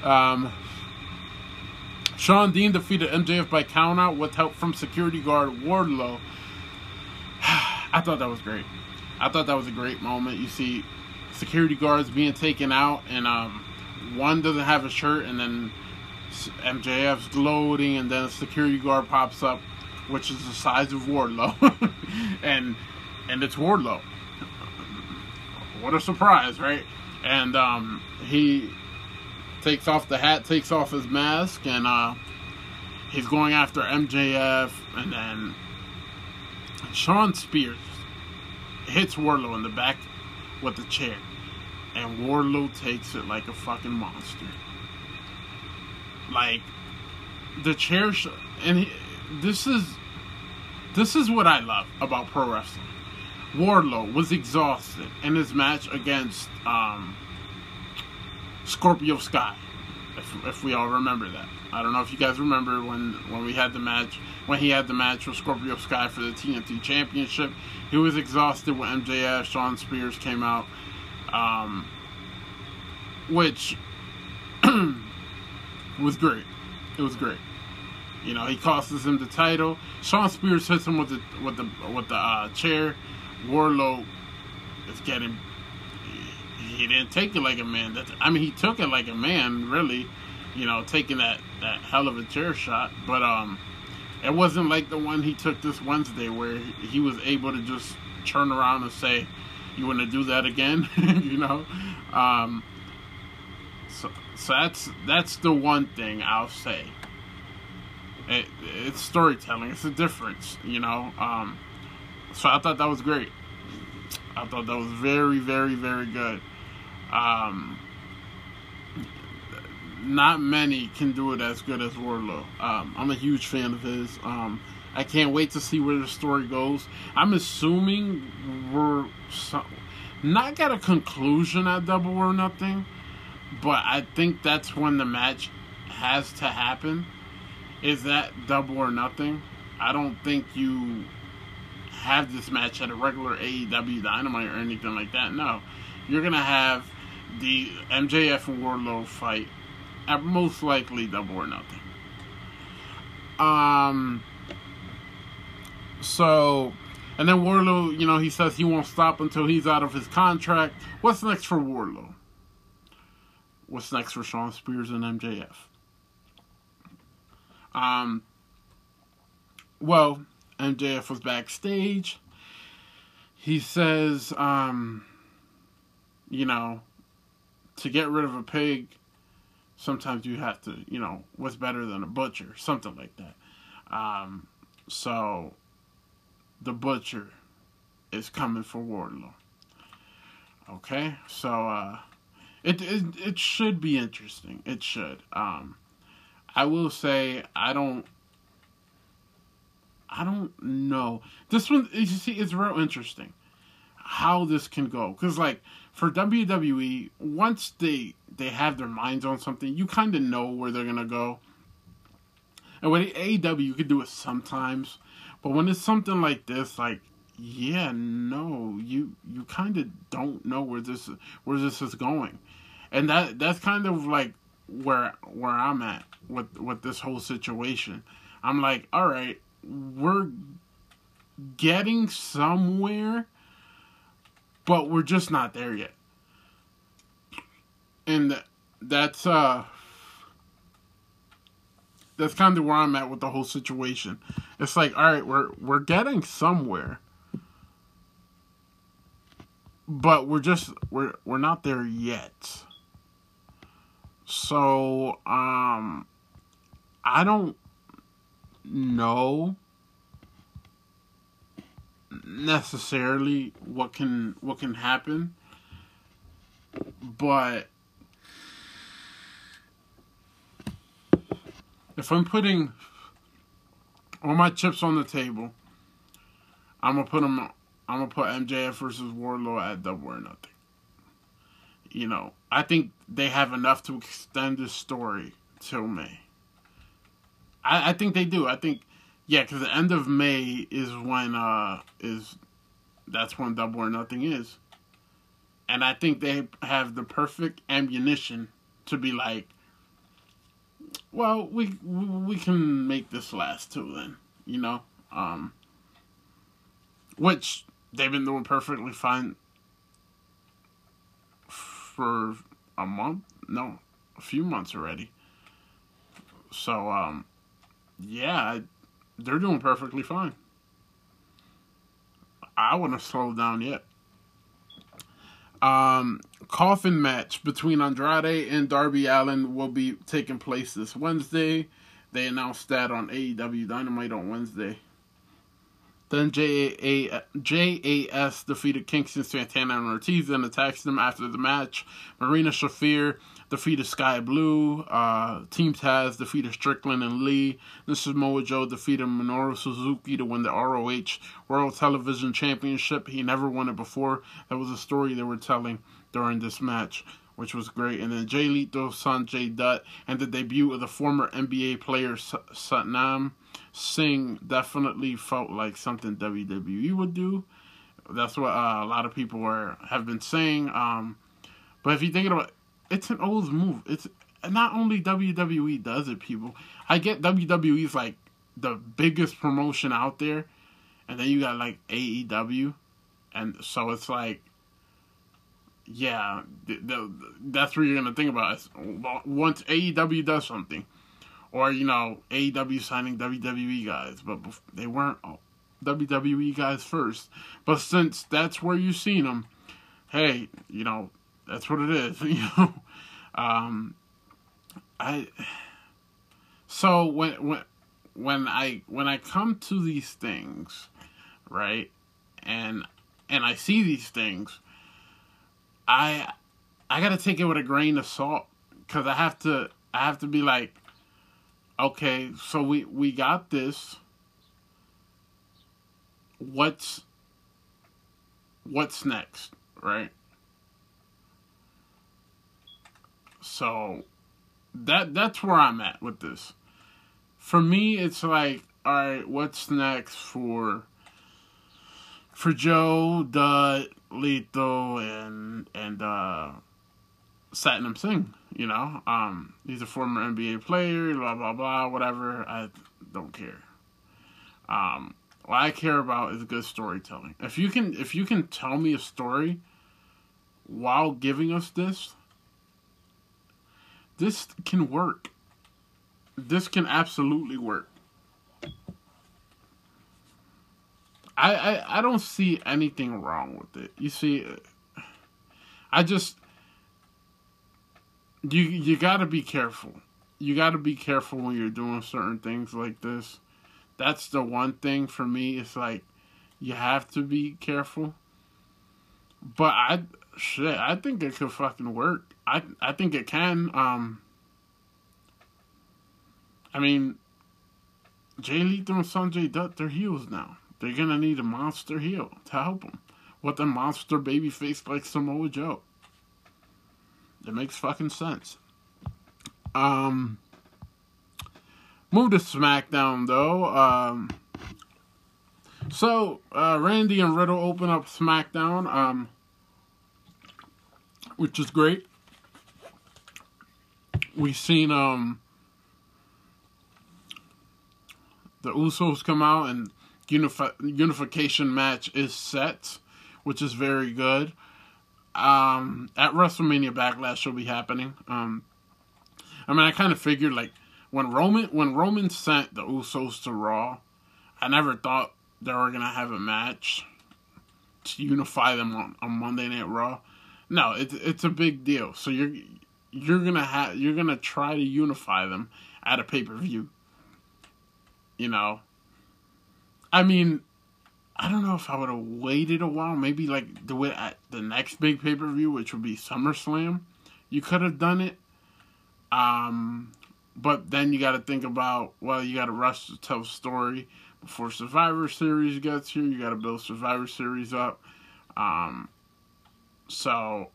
Um, Shawn Dean defeated MJF by countout with help from security guard Wardlow. I thought that was great. I thought that was a great moment. You see security guards being taken out, and um, one doesn't have a shirt, and then MJF's gloating, and then a security guard pops up, which is the size of Wardlow, and and it's Wardlow. What a surprise, right? And um, he takes off the hat, takes off his mask, and uh, he's going after MJF, and then Shawn Spears hits Wardlow in the back with the chair, and Wardlow takes it like a fucking monster. Like the chair, sh- and he, this is this is what I love about pro wrestling. Wardlow was exhausted in his match against um, Scorpio Sky, if, if we all remember that. I don't know if you guys remember when when we had the match when he had the match with Scorpio Sky for the TNT Championship. He was exhausted when MJF, Shawn Spears came out, um, which was great. It was great. You know, he costs him the title. Shawn Spears hits him with the with the with the uh, chair. Wardlow is getting. He, he didn't take it like a man. That I mean, he took it like a man, really. You know, taking that that hell of a chair shot, but um, it wasn't like the one he took this Wednesday where he was able to just turn around and say, "You want to do that again?" you know. Um, so, so that's that's the one thing I'll say. It, it's storytelling. It's a difference, you know. Um, so I thought that was great. I thought that was very, very, very good. Um, not many can do it as good as Wardlow. Um, I'm a huge fan of his. Um, I can't wait to see where the story goes. I'm assuming we're so, not got a conclusion at Double or Nothing, but I think that's when the match has to happen. Is that Double or Nothing? I don't think you have this match at a regular AEW Dynamite or anything like that. No, you're gonna have the MJF and Wardlow fight at most likely Double or Nothing. Um. So, and then Wardlow, you know, he says he won't stop until he's out of his contract. What's next for Wardlow? What's next for Shawn Spears and MJF? Um. Well, MJF was backstage. He says, um, you know, to get rid of a pig, sometimes you have to, you know, what's better than a butcher, something like that. Um, so the butcher is coming for Wardlow. Okay, so uh, it, it it should be interesting. It should. Um, I will say I don't. I don't know. This one, you see, it's real interesting how this can go because, like, for WWE, once they they have their minds on something, you kind of know where they're gonna go. And with AEW, you can do it sometimes, but when it's something like this, like, yeah, no, you you kind of don't know where this where this is going, and that that's kind of like where where I'm at with with this whole situation. I'm like, all right, we're getting somewhere, but we're just not there yet. And that's uh that's kind of where I'm at with the whole situation. It's like, all right, we're we're getting somewhere. But we're just we're we're not there yet. So, um, I don't know necessarily what can what can happen, but if I'm putting all my chips on the table, I'm gonna put them. I'm gonna put MJF versus Wardlow at double or nothing you know, I think they have enough to extend the story till May. I, I think they do. I think, yeah, because the end of May is when uh is that's when Double or Nothing is, and I think they have the perfect ammunition to be like, well, we we can make this last too. Then you know, um, which they've been doing perfectly fine for a month, no, a few months already. So, um, yeah, they're doing perfectly fine. I wouldn't have slowed down yet. Um, coffin match between Andrade and Darby Allin will be taking place this Wednesday. They announced that on AEW Dynamite on Wednesday. Then JAS defeated Kingston, Santana, and Ortiz and attacked them after the match. Marina Shafir defeated Sky Blue. Uh, Team Taz defeated Strickland and Lee. This is Samoa Joe defeated Minoru Suzuki to win the ROH World Television Championship. He never won it before. That was a story they were telling during this match which was great. And then Jay Lethal, Sanjay Dutt, and the debut of the former NBA player Satnam Singh definitely felt like something WWE would do. That's what uh, a lot of people are have been saying. Um, but if you think about it's an old move. It's not only WWE does it, people. I get WWE's like the biggest promotion out there, and then you got like AEW, and so it's like yeah, that's what you're gonna think about. Once AEW does something, or you know AEW signing WWE guys, but they weren't WWE guys first. But since that's where you've seen them, hey, you know that's what it is. You know, um, I. So when when when I when I come to these things, right, and and I see these things I I gotta take it with a grain of salt because I have to I have to be like, okay, so we we got this. What's what's next, right? So that that's where I'm at with this. For me, it's like, all right, what's next for for Joe, Dutt, Lethal and and uh, Satnam Singh. You know, um, he's a former NBA player. Blah blah blah. Whatever. I don't care. Um, what I care about is good storytelling. If you can, if you can tell me a story while giving us this, this can work. This can absolutely work. I, I, I don't see anything wrong with it. You see, uh, I just you you got to be careful. You got to be careful when you're doing certain things like this. That's the one thing for me. It's like you have to be careful. But I shit, I think it could fucking work. I I think it can. Um I mean Jay Lethal and Sanjay Dutt, they're heels now. They're gonna need a monster heel to help them. With a monster baby face like Samoa Joe. It makes fucking sense. Um move to SmackDown though. Um so uh, Randy and Riddle open up SmackDown, um, which is great. We've seen um, the Usos come out and unifi- unification match is set, which is very good. Um, at WrestleMania Backlash will be happening. Um, I mean, I kind of figured like when Roman when Roman sent the Usos to Raw, I never thought they were gonna have a match to unify them on, on Monday Night Raw. No, it's it's a big deal. So you're you're gonna have you're gonna try to unify them at a pay per view. You know, I mean, I don't know if I would have waited a while. Maybe like do it at the next big pay per view, which would be SummerSlam. You could have done it. Um, but then you got to think about well, you got to rush to tell story before Survivor Series gets here. You got to build Survivor Series up. Um, so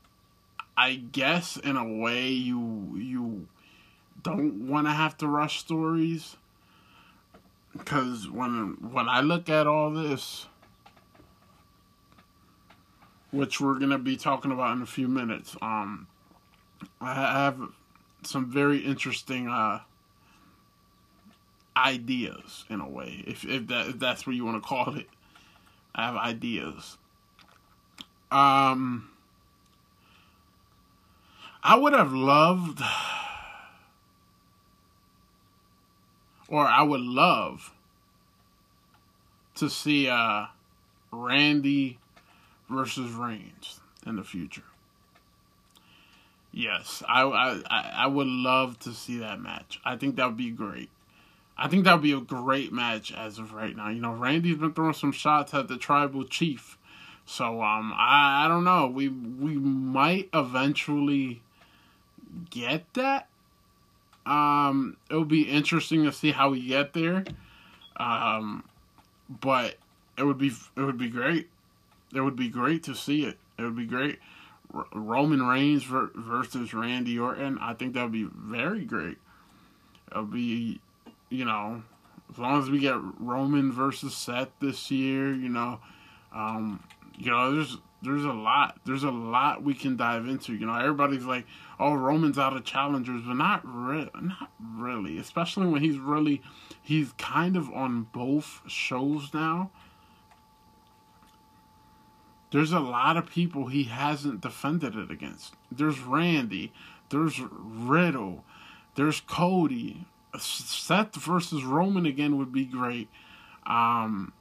I guess in a way you you don't want to have to rush stories because when when I look at all this, which we're gonna be talking about in a few minutes, um, I have some very interesting uh ideas in a way, if if that if that's what you want to call it. I have ideas. Um, I would have loved, or I would love to see uh, Randy versus Reigns in the future. Yes, I, I I would love to see that match. I think that would be great. I think that would be a great match as of right now. You know, Randy's been throwing some shots at the tribal chief. So um I, I don't know. We we might eventually get that. Um it'll be interesting to see how we get there. Um but it would be it would be great. It would be great to see it. It would be great. R- Roman Reigns versus Randy Orton. I think that would be very great. It'll be you know, as long as we get Roman versus Seth this year, you know, um, you know, there's there's a lot. There's a lot we can dive into. You know, everybody's like, "Oh, Roman's out of challengers," but not really. Not really. Especially when he's really, he's kind of on both shows now. There's a lot of people he hasn't defended it against. There's Randy. There's Riddle. There's Cody. Seth versus Roman again would be great. Um,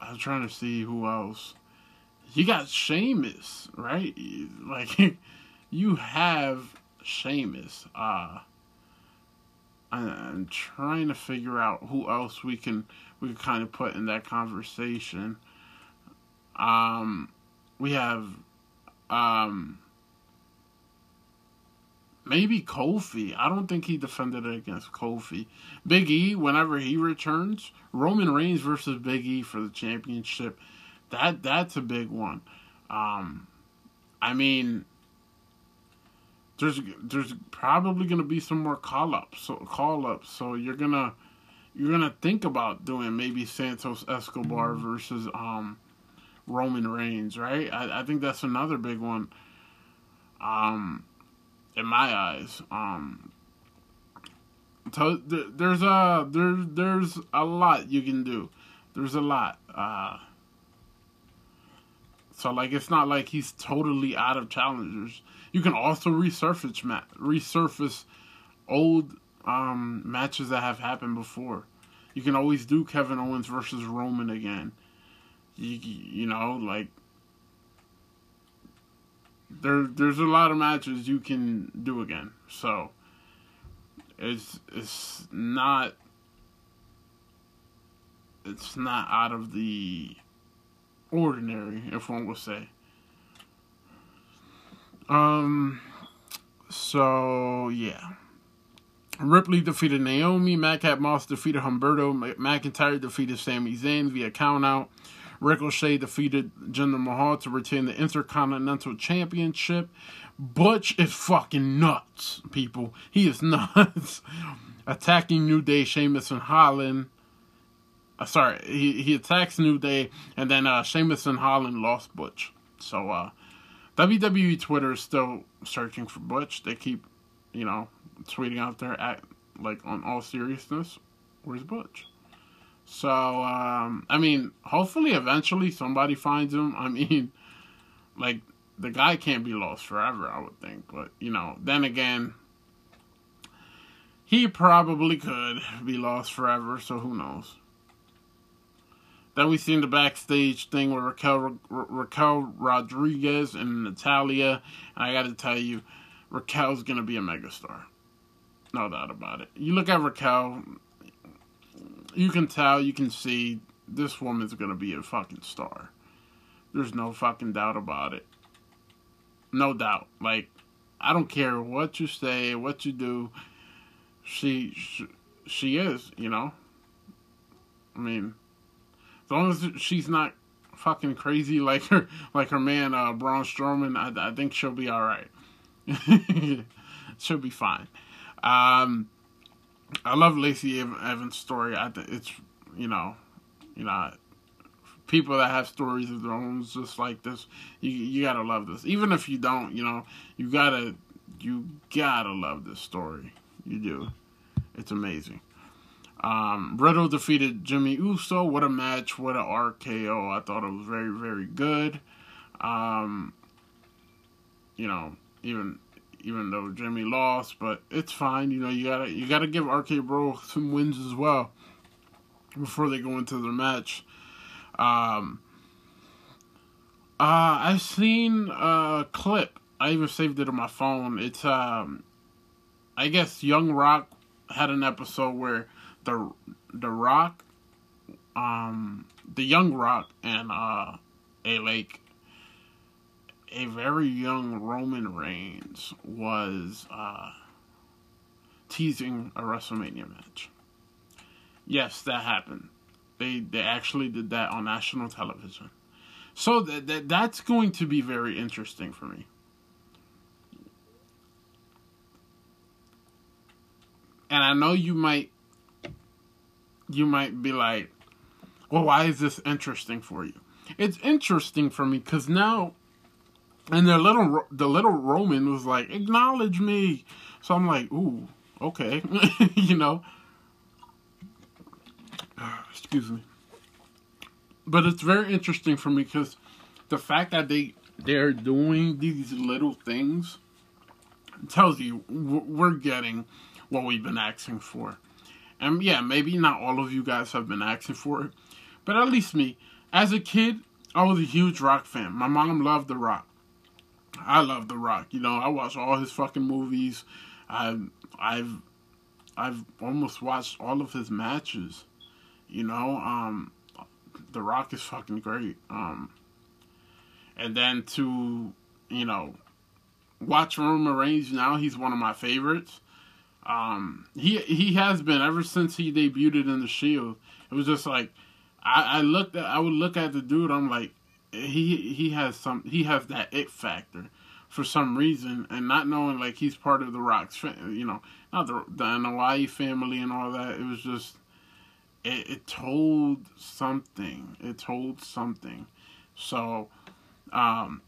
I'm trying to see who else. You got Sheamus, right? Like, you have Sheamus. Uh, I'm trying to figure out who else we can we can kind of put in that conversation. Um, we have um, Maybe Kofi. I don't think he defended it against Kofi. Big E, whenever he returns, Roman Reigns versus Big E for the championship. That that's a big one. Um, I mean, there's there's probably gonna be some more call ups. So call ups. So you're gonna you're gonna think about doing maybe Santos Escobar mm-hmm. versus um Roman Reigns, right? I, I think that's another big one. Um, in my eyes. Um, so there's a there's there's a lot you can do. There's a lot. Uh, so like it's not like he's totally out of challengers. You can also resurface mat resurface old um, matches that have happened before. You can always do Kevin Owens versus Roman again. You you know like there there's a lot of matches you can do again. So it's it's not it's not out of the ordinary, if one would say. Um, so yeah. Ripley defeated Naomi. Madcap Moss defeated Humberto. McIntyre defeated Sami Zayn via countout. Ricochet defeated Jinder Mahal to retain the Intercontinental Championship. Butch is fucking nuts, people. He is nuts. Attacking New Day, Sheamus and Holland. Uh, sorry, he, he attacks New Day, and then uh, Sheamus and Holland lost Butch. So, uh, WWE Twitter is still searching for Butch. They keep, you know, tweeting out there at like on all seriousness, where's Butch? So um, I mean, hopefully eventually somebody finds him. I mean, like the guy can't be lost forever, I would think. But you know, then again, he probably could be lost forever. So who knows? Then we seen the backstage thing with Raquel Ra- Raquel Rodriguez and Natalya. And I got to tell you, Raquel's gonna be a megastar. No doubt about it. You look at Raquel, you can tell, you can see this woman's gonna be a fucking star. There's no fucking doubt about it. No doubt. Like, I don't care what you say, what you do. She, she, she is, you know. I mean, long as she's not fucking crazy like her, like her man uh, Braun Strowman, I, I think she'll be all right. she'll be fine. Um, I love Lacey Evans' story. I think it's you know, you know, people that have stories of their own just like this. You you gotta love this. Even if you don't, you know, you gotta you gotta love this story. You do. It's amazing. Um, Riddle defeated Jimmy Uso. What a match! What a RKO! I thought it was very very good. Um, you know, even even though Jimmy lost, but it's fine. You know, you gotta you gotta give RK Bro some wins as well before they go into their match. Um, uh, I've seen a clip. I even saved it on my phone. It's um, I guess Young Rock had an episode where the the Rock, um, the Young Rock and uh, A Lake a very young Roman Reigns was uh, teasing a WrestleMania match. Yes, that happened. They they actually did that on national television. So that, that that's going to be very interesting for me. And I know you might you might be like, "Well, why is this interesting for you?" It's interesting for me cuz now and the little the little Roman was like, "Acknowledge me." So I'm like, "Ooh, okay," you know. Excuse me. But it's very interesting for me because the fact that they they're doing these little things tells you we're getting what we've been asking for. And yeah, maybe not all of you guys have been asking for it, but at least me. As a kid, I was a huge rock fan. My mom loved The Rock. I love The Rock. You know, I watch all his fucking movies. I've I've I've almost watched all of his matches. You know, um, The Rock is fucking great. Um, and then to you know watch Roman Reigns now, he's one of my favorites. Um, he he has been ever since he debuted in the Shield. It was just like I, I looked at I would look at the dude. I'm like, he he has some he has that it factor for some reason and not knowing like he's part of the Rock's you know not the the Anoa'i family and all that it was just it, it told something it told something so um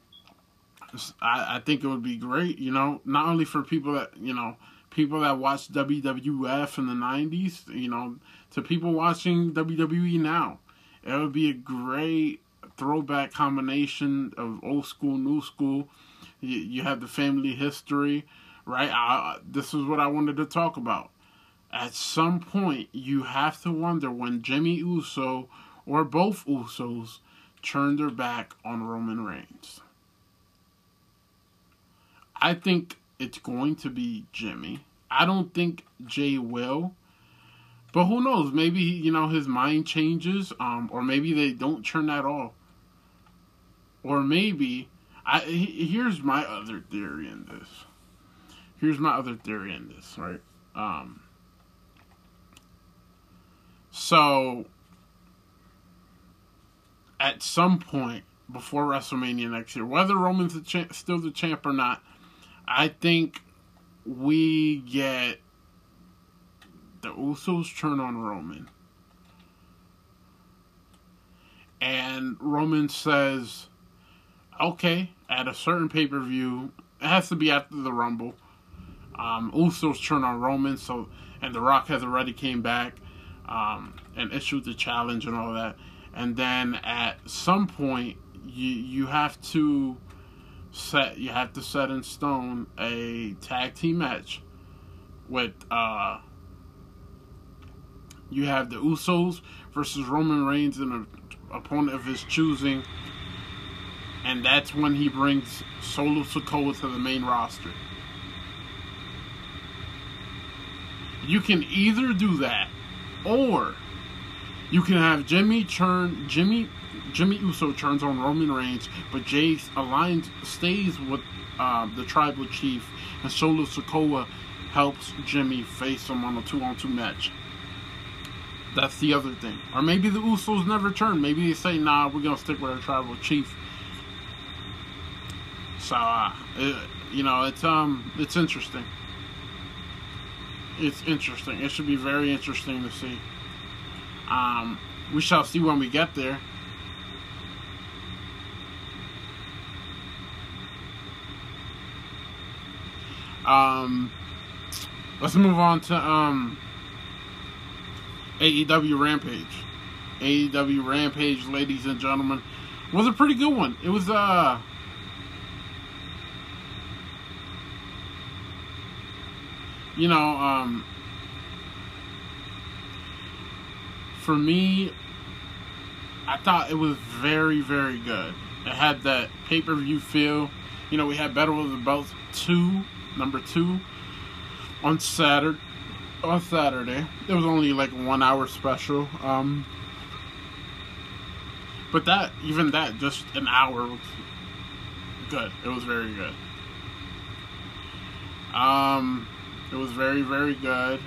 I, I think it would be great you know not only for people that you know people that watched WWF in the 90s you know to people watching WWE now it would be a great throwback combination of old school, new school. You, you have the family history, right? I, this is what I wanted to talk about. At some point, you have to wonder when Jimmy Uso or both Usos turned their back on Roman Reigns. I think it's going to be Jimmy. I don't think Jay will. But who knows? Maybe you know his mind changes, um, or maybe they don't turn at all, or maybe I. Here's my other theory in this. Here's my other theory in this, right? Um, so at some point before WrestleMania next year, whether Roman's the cha- still the champ or not, I think we get the Usos turn on Roman. And Roman says, okay, at a certain pay per view, it has to be after the Rumble. Um, Usos turn on Roman, so and The Rock has already came back um, and issued the challenge and all that. And then at some point, you you have to set you have to set in stone a tag team match with uh you have the Usos versus Roman Reigns and an opponent of his choosing and that's when he brings Solo Sikoa to the main roster. You can either do that or you can have Jimmy turn Jimmy Jimmy Uso turns on Roman Reigns, but Jay aligns stays with uh, the tribal chief, and Solo Sikoa helps Jimmy face him on a two-on-two match. That's the other thing. Or maybe the Usos never turn. Maybe they say, "Nah, we're gonna stick with our tribal chief." So, uh, it, you know, it's um, it's interesting. It's interesting. It should be very interesting to see. Um, we shall see when we get there. Um, let's move on to um, AEW Rampage. AEW Rampage, ladies and gentlemen, was a pretty good one. It was uh you know, um for me I thought it was very, very good. It had that pay per view feel. You know, we had Battle of the Belts 2 number two on Saturday. On Saturday, it was only like one hour special. Um, but that, even that, just an hour was good. It was very good. Um, it was very, very good.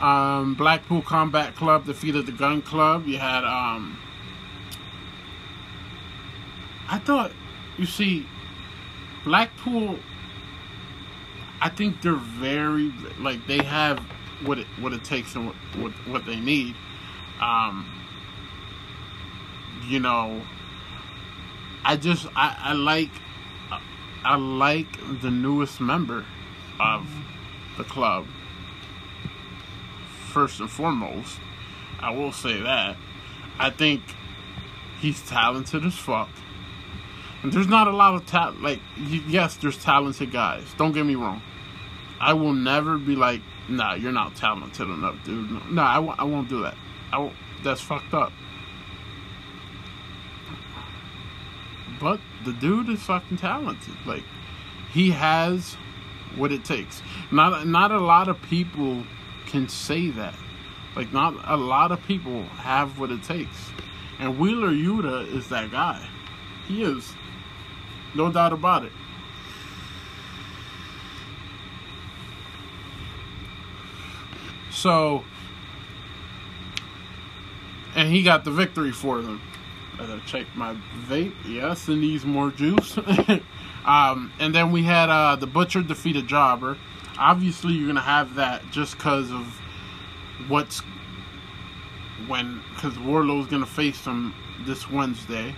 Um, Blackpool Combat Club defeated the Gunn Club. You had um, I thought, you see, Blackpool. I think they're very like they have what it what it takes and what what, what they need. Um, you know, I just I, I like I like the newest member of the club. First and foremost, I will say that I think he's talented as fuck. And there's not a lot of talent. Like, yes, there's talented guys. Don't get me wrong. I will never be like, nah, you're not talented enough, dude. No, no I w- I won't do that. I won't, that's fucked up. But the dude is fucking talented. Like, he has what it takes. Not not a lot of people can say that. Like, not a lot of people have what it takes. And Wheeler Yuta is that guy. He is. No doubt about it. So, and he got the victory for them. Gotta check my vape. Yes, it needs more juice. um, and then we had uh, the Butcher defeated Jobber. Obviously, you're gonna have that just because of what's when because Wardlow's gonna face him this Wednesday.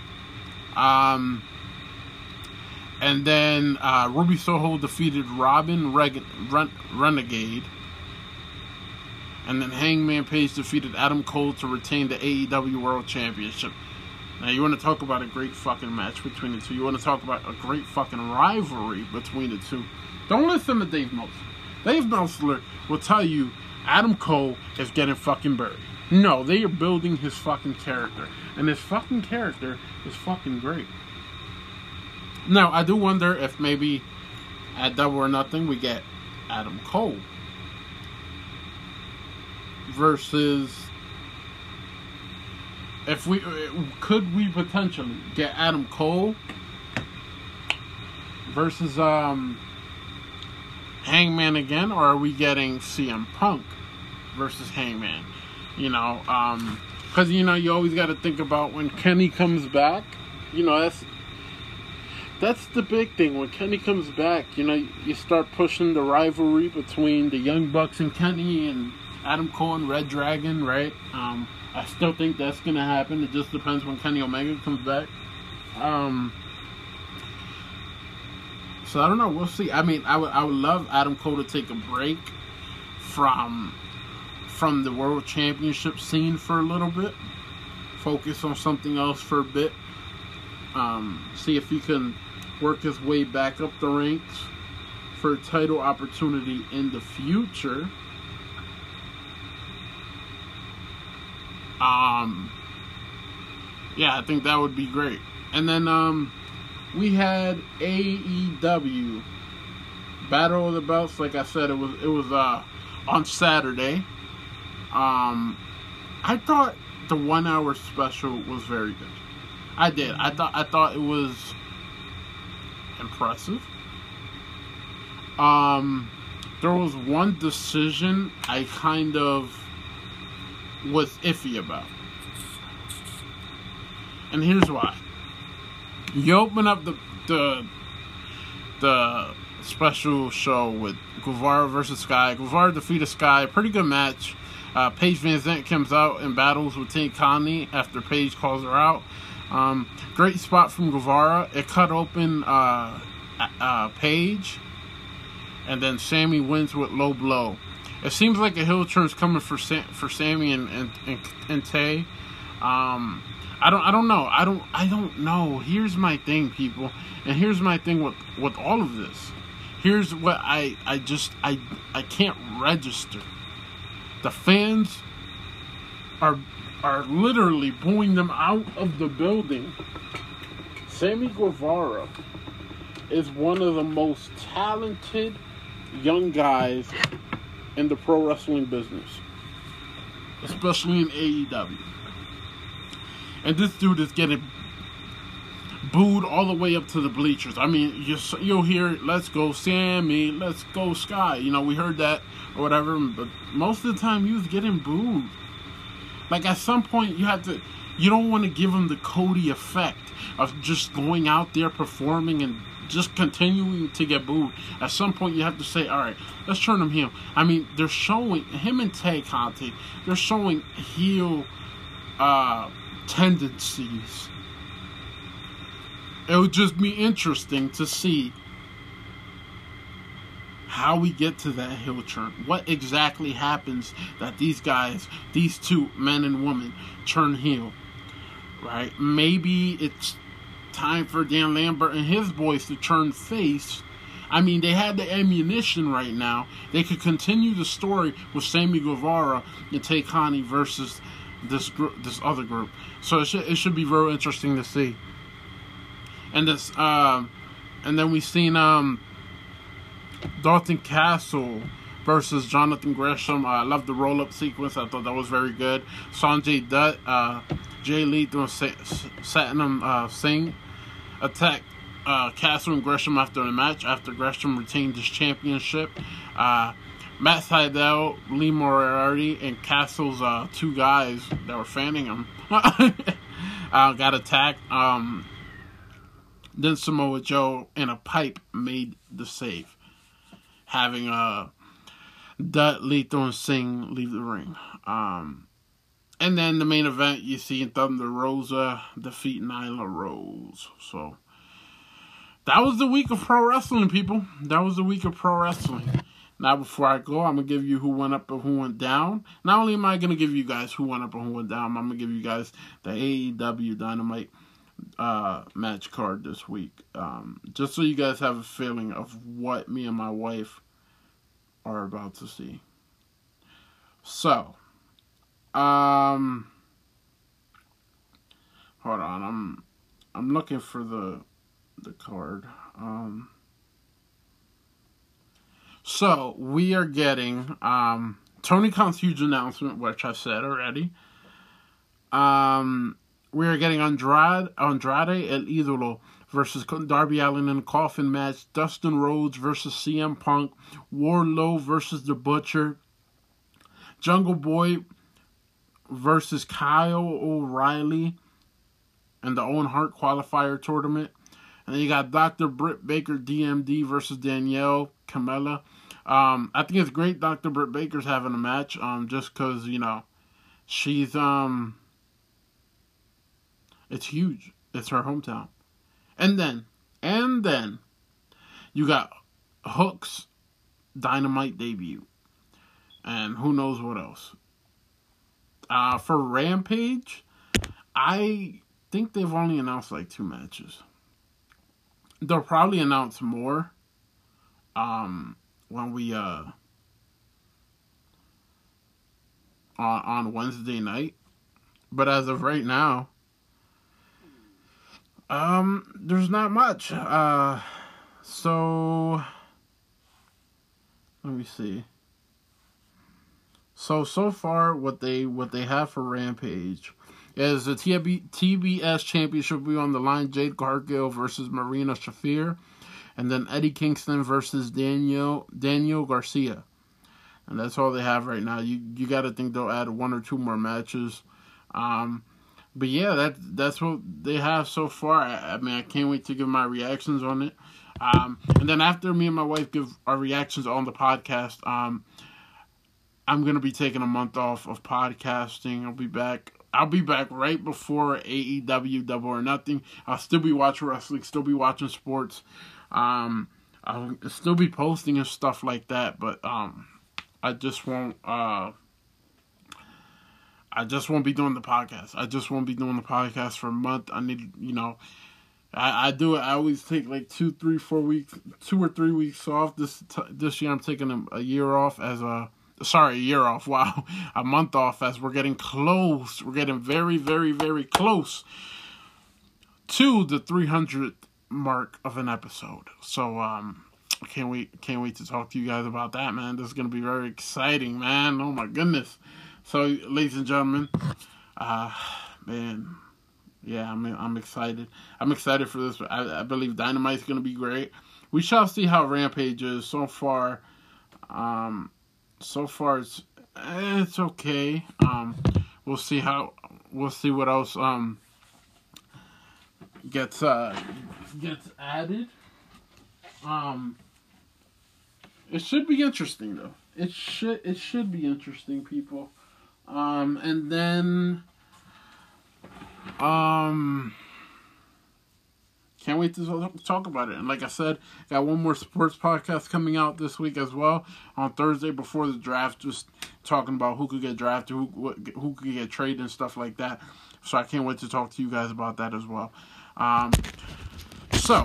Um, and then uh, Ruby Soho defeated Robyn Ren- Renegade. And then Hangman Page defeated Adam Cole to retain the AEW World Championship. Now, you want to talk about a great fucking match between the two. You want to talk about a great fucking rivalry between the two. Don't listen to Dave Meltzer. Dave Meltzer will tell you Adam Cole is getting fucking buried. No, they are building his fucking character. And his fucking character is fucking great. Now, I do wonder if maybe at Double or Nothing we get Adam Cole versus if we could we potentially get Adam Cole versus um Hangman again, or are we getting CM Punk versus Hangman? You know, um, because you know you always got to think about when Kenny comes back. You know that's that's the big thing when Kenny comes back. You know you start pushing the rivalry between the Young Bucks and Kenny and Adam Cole and reDRagon, right? Um, I still think that's gonna happen. It just depends when Kenny Omega comes back. Um, so I don't know. We'll see. I mean, I would I would love Adam Cole to take a break from from the World Championship scene for a little bit. Focus on something else for a bit. Um, see if he can work his way back up the ranks for a title opportunity in the future. Um, yeah, I think that would be great. And then um, we had AEW Battle of the Belts. Like I said, it was it was uh, on Saturday. Um, I thought the one hour special was very good. I did. I thought I thought it was impressive. Um, there was one decision I kind of was iffy about. And here's why. You open up the the the special show with Guevara versus Sky. Guevara defeated Sky. Pretty good match. Uh, Paige VanZant comes out and battles with Tay Conti after Paige calls her out. Um, great spot from Guevara. It cut open uh, uh, Paige, and then Sammy wins with low blow. It seems like a heel turn's coming for for Sammy and and, and, and Tay. Um, I don't I don't know. I don't I don't know. Here's my thing, people, and here's my thing with with all of this. Here's what I I just I I can't register. The fans are are literally pulling them out of the building. Sammy Guevara is one of the most talented young guys in the pro wrestling business, especially in AEW. And this dude is getting booed all the way up to the bleachers. I mean, you, you'll hear, let's go Sammy, let's go Sky. You know, we heard that or whatever, but most of the time he was getting booed. Like at some point, you have to, you don't want to give him the Cody effect of just going out there performing and just continuing to get booed. At some point, you have to say, all right, let's turn him heel. I mean, they're showing him and Tay Conti, they're showing heel uh, tendencies. It would just be interesting to see how we get to that heel turn. What exactly happens that these guys, these two men and women, turn heel. Right? Maybe it's time for Dan Lambert and his boys to turn face. I mean, they had the ammunition right now. They could continue the story with Sammy Guevara and Tay Conti versus this group, this other group. So it should it should be very interesting to see. And this, uh, and then we've seen um, Dalton Castle versus Jonathan Gresham. I love the roll up sequence. I thought that was very good. Sanjay Dutt, uh, Jay Lethal, Satnam uh, Singh attacked uh, Castle and Gresham after the match. After Gresham retained his championship, uh, Matt Sydal, Lee Moriarty, and Castle's uh, two guys that were fanning him uh, got attacked. Um, then Samoa Joe and a pipe made the save, having uh, Lethal, and Singh leave the ring. Um, and then the main event, you see Thunder Rosa defeat Nyla Rose. So that was the week of pro wrestling, people. That was the week of pro wrestling. Now, before I go, I'm gonna give you who went up and who went down. Not only am I gonna give you guys who went up and who went down, I'm gonna give you guys the AEW Dynamite uh, match card this week, um, just so you guys have a feeling of what me and my wife are about to see. So, um, hold on, I'm I'm looking for the the card. Um. So we are getting um, Tony Khan's huge announcement, which I've said already. Um, we are getting Andrade Andrade El Idolo versus Darby Allin in a coffin match. Dustin Rhodes versus CM Punk. Wardlow versus The Butcher. Jungle Boy versus Kyle O'Reilly in the Owen Hart qualifier tournament. And then you got Dr. Britt Baker DMD versus Danielle Kamela. Um, I think it's great Dr. Britt Baker's having a match, um, just because, you know, she's, um, it's huge. It's her hometown. And then, and then, you got Hook's Dynamite debut. And who knows what else. Uh, for Rampage, I think they've only announced like two matches. They'll probably announce more um, when we uh, on on Wednesday night. But as of right now, um, there's not much. Uh, so let me see. So so far, what they what they have for Rampage is the TB, TBS Championship will be on the line. Jade Cargill versus Marina Shafir, and then Eddie Kingston versus Daniel Daniel Garcia, and that's all they have right now. You you got to think they'll add one or two more matches. Um, but yeah, that that's what they have so far. I, I mean, I can't wait to give my reactions on it. Um, and then after me and my wife give our reactions on the podcast, um, I'm gonna be taking a month off of podcasting. I'll be back. I'll be back right before AEW Double or Nothing. I'll still be watching wrestling, still be watching sports. Um, I'll still be posting and stuff like that, but um, I just won't. Uh, I just won't be doing the podcast. I just won't be doing the podcast for a month. I need, you know, I, I do it. I always take like two, three, four weeks, two or three weeks off. This this year, I'm taking a, a year off as a sorry, a year off. Wow, a month off as we're getting close. We're getting very, very, very close to the 300th mark of an episode. So, um, can't wait, can't wait to talk to you guys about that, man. This is gonna be very exciting, man. Oh my goodness. So, ladies and gentlemen, uh, man, yeah, I'm I'm excited. I'm excited for this. I, I believe Dynamite's gonna be great. We shall see how Rampage is so far. Um, so far it's eh, it's okay. Um, we'll see how we'll see what else um gets uh gets added. Um, it should be interesting though. It should it should be interesting, people. Um, and then um can't wait to talk about it. And like I said, got one more sports podcast coming out this week as well on Thursday before the draft. Just talking about who could get drafted, who who could get traded, and stuff like that. So I can't wait to talk to you guys about that as well. Um, so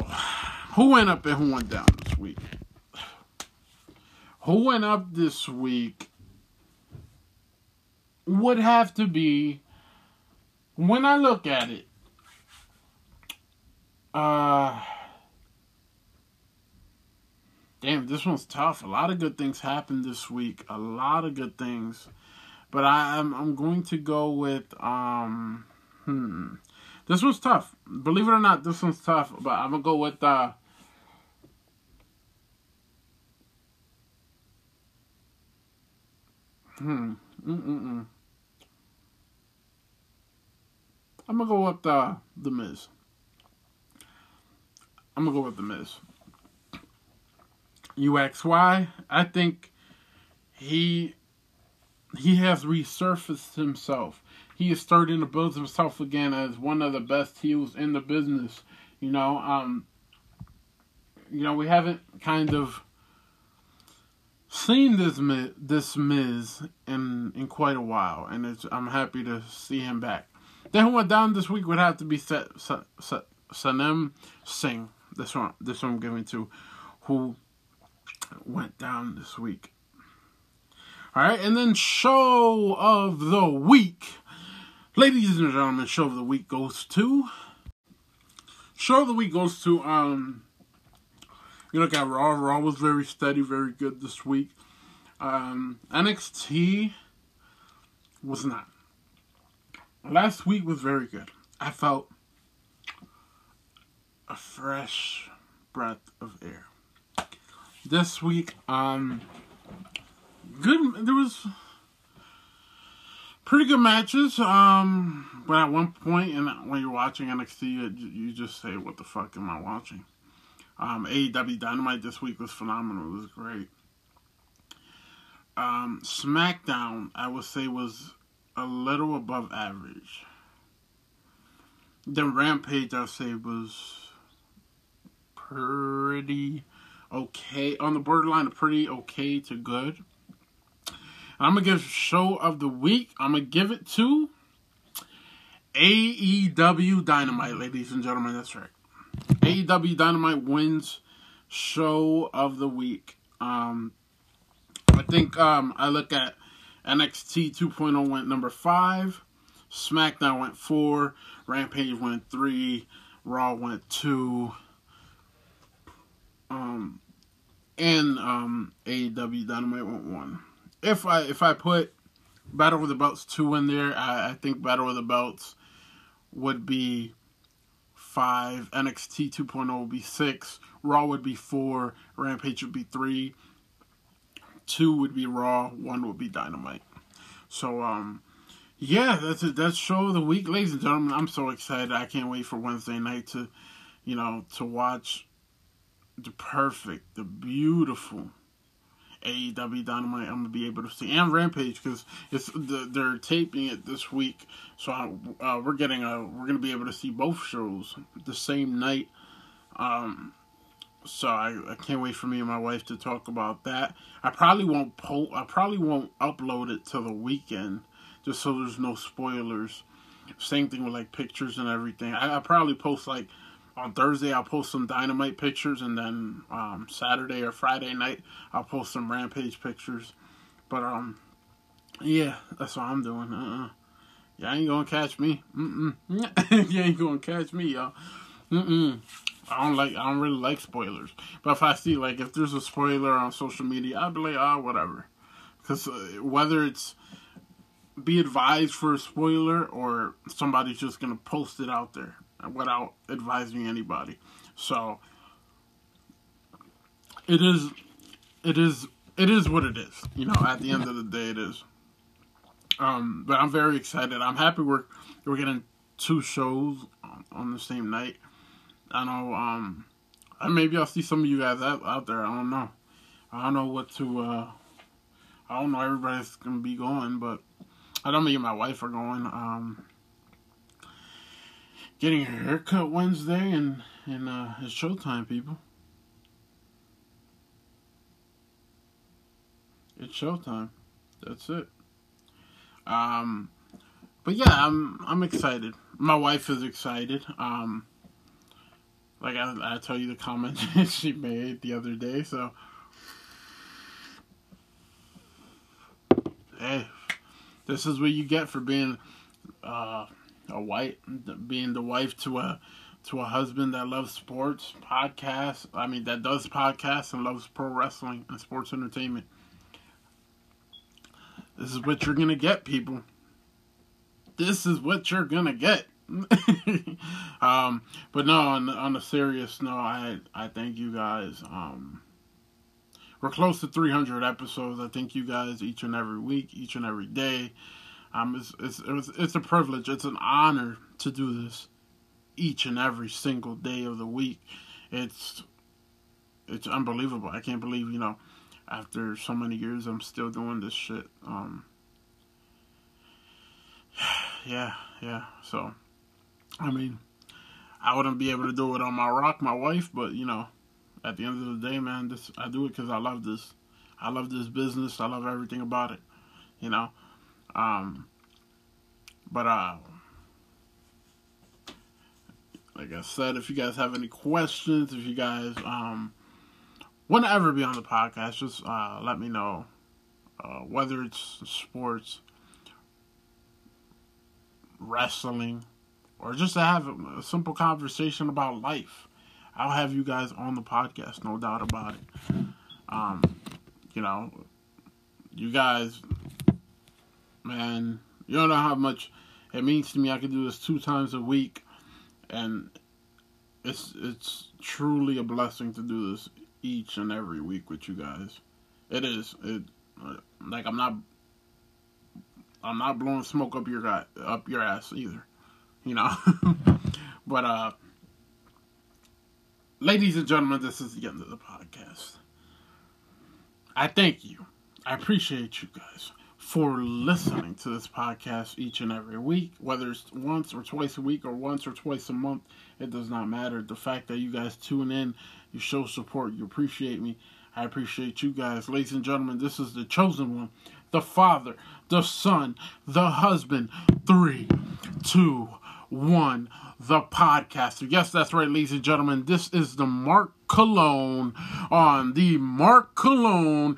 who went up and who went down this week? Who went up this week would have to be when I look at it uh, damn, this one's tough. A lot of good things happened this week. A lot of good things, but I, am I'm, going to go with um hmm. This one's tough. Believe it or not, this one's tough. But I'm gonna go with uh. Hmm. Mm-mm-mm. I'm gonna go with uh, the Miz. I'm gonna go with the Miz. UXY, I think he he has resurfaced himself. He is starting to build himself again as one of the best heels in the business. You know, um, you know, we haven't kind of seen this this Miz in in quite a while, and I'm happy to see him back. Then who went down this week would have to be Set, Set, Set, Satnam Singh. This one, this one I'm giving to who went down this week. All right, and then show of the week, ladies and gentlemen. Show of the week goes to show of the week goes to um You look at Raw. Raw was very steady, very good this week. Um, NXT was not. Last week was very good. I felt a fresh breath of air. This week, um, good. There was pretty good matches. Um, but at one point, and when you're watching NXT, you, just say, "What the fuck am I watching?" Um, AEW Dynamite this week was phenomenal. It was great. Um, SmackDown, I would say, was a little above average. The Rampage, I would say, was pretty okay on the borderline of pretty okay to good. I'm gonna give show of the week. I'm gonna give it to AEW Dynamite, ladies and gentlemen. That's right. AEW Dynamite wins show of the week. Um, I think um, I look at NXT 2.0 went number five, SmackDown went four, Rampage went three, Raw went two, um, and um, AEW Dynamite went one. If I if I put Battle with the Belts two in there, I, I think Battle with the Belts would be five, NXT 2.0 would be six, Raw would be four, Rampage would be three, two would be Raw, one would be Dynamite. So um yeah, that's it. That's show of the week, ladies and gentlemen. I'm so excited. I can't wait for Wednesday night to, you know, to watch the perfect, the beautiful AEW Dynamite. I'm gonna be able to see and Rampage because it's the, they're taping it this week, so I, uh, we're getting a we're gonna be able to see both shows the same night. Um, so I, I can't wait for me and my wife to talk about that. I probably won't po- I probably won't upload it till the weekend, just so there's no spoilers. Same thing with like pictures and everything. I, I probably post like on Thursday I'll post some dynamite pictures and then um, Saturday or Friday night I'll post some rampage pictures. But um yeah, that's what I'm doing. Uh-uh. Y'all ain't gonna catch me. Mm-mm. you ain't gonna catch me, y'all. Mm-mm. I don't like I don't really like spoilers. But if I see like if there's a spoiler on social media, I'll be like, ah, oh, whatever. Because uh, whether it's be advised for a spoiler or somebody's just gonna post it out there without advising anybody. So it is it is it is what it is. You know, at the end of the day it is. Um, but I'm very excited. I'm happy we're we're getting two shows on, on the same night. I know um maybe I'll see some of you guys out, out there. I don't know. I don't know what to uh I don't know everybody's gonna be going, but I don't know me my wife are going. Um getting her haircut Wednesday, and and uh, it's showtime, people. It's showtime. That's it. Um, but yeah, I'm I'm excited. My wife is excited. Um, like I, I tell you the comment she made the other day. So, hey, this is what you get for being uh, a white being the wife to a to a husband that loves sports podcasts i mean that does podcasts and loves pro wrestling and sports entertainment. This is what you're gonna get people. This is what you're gonna get um but no on, on a serious note i i thank you guys um we're close to 300 episodes i thank you guys each and every week each and every day um, it's, it's, it's, it's a privilege. It's an honor to do this each and every single day of the week. It's it's unbelievable. I can't believe you know after so many years I'm still doing this shit. Um, yeah, yeah. So I mean, I wouldn't be able to do it on my rock, my wife, but you know, at the end of the day, man, this I do it because I love this. I love this business. I love everything about it. You know, um, but uh, like I said, if you guys have any questions, if you guys um want to ever be on the podcast, just uh, let me know. Uh, whether it's sports, wrestling, or just to have a simple conversation about life. I'll have you guys on the podcast, no doubt about it. Um, you know, you guys, man, you don't know how much it means to me. I can do this two times a week, and it's it's truly a blessing to do this each and every week with you guys. It is. It like I'm not I'm not blowing smoke up your guy up your ass either. You know. but uh ladies and gentlemen, this is the end of the podcast. I thank you. I appreciate you guys for listening to this podcast each and every week, whether it's once or twice a week or once or twice a month. It does not matter. The fact that you guys tune in, you show support, you appreciate me. I appreciate you guys. Ladies and gentlemen, this is the chosen one, the Father, the Son, the husband. Three, two, one, the podcaster. Yes, that's right, ladies and gentlemen. This is the Mark Cologne on the Mark Cologne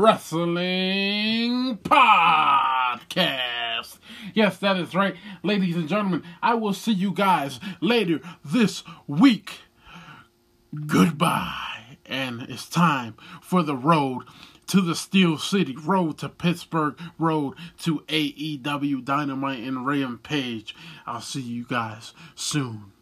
Wrestling Podcast. Yes, that is right, ladies and gentlemen. I will see you guys later this week. Goodbye. And it's time for the road to the Steel City, road to Pittsburgh, road to AEW Dynamite and Rampage. I'll see you guys soon.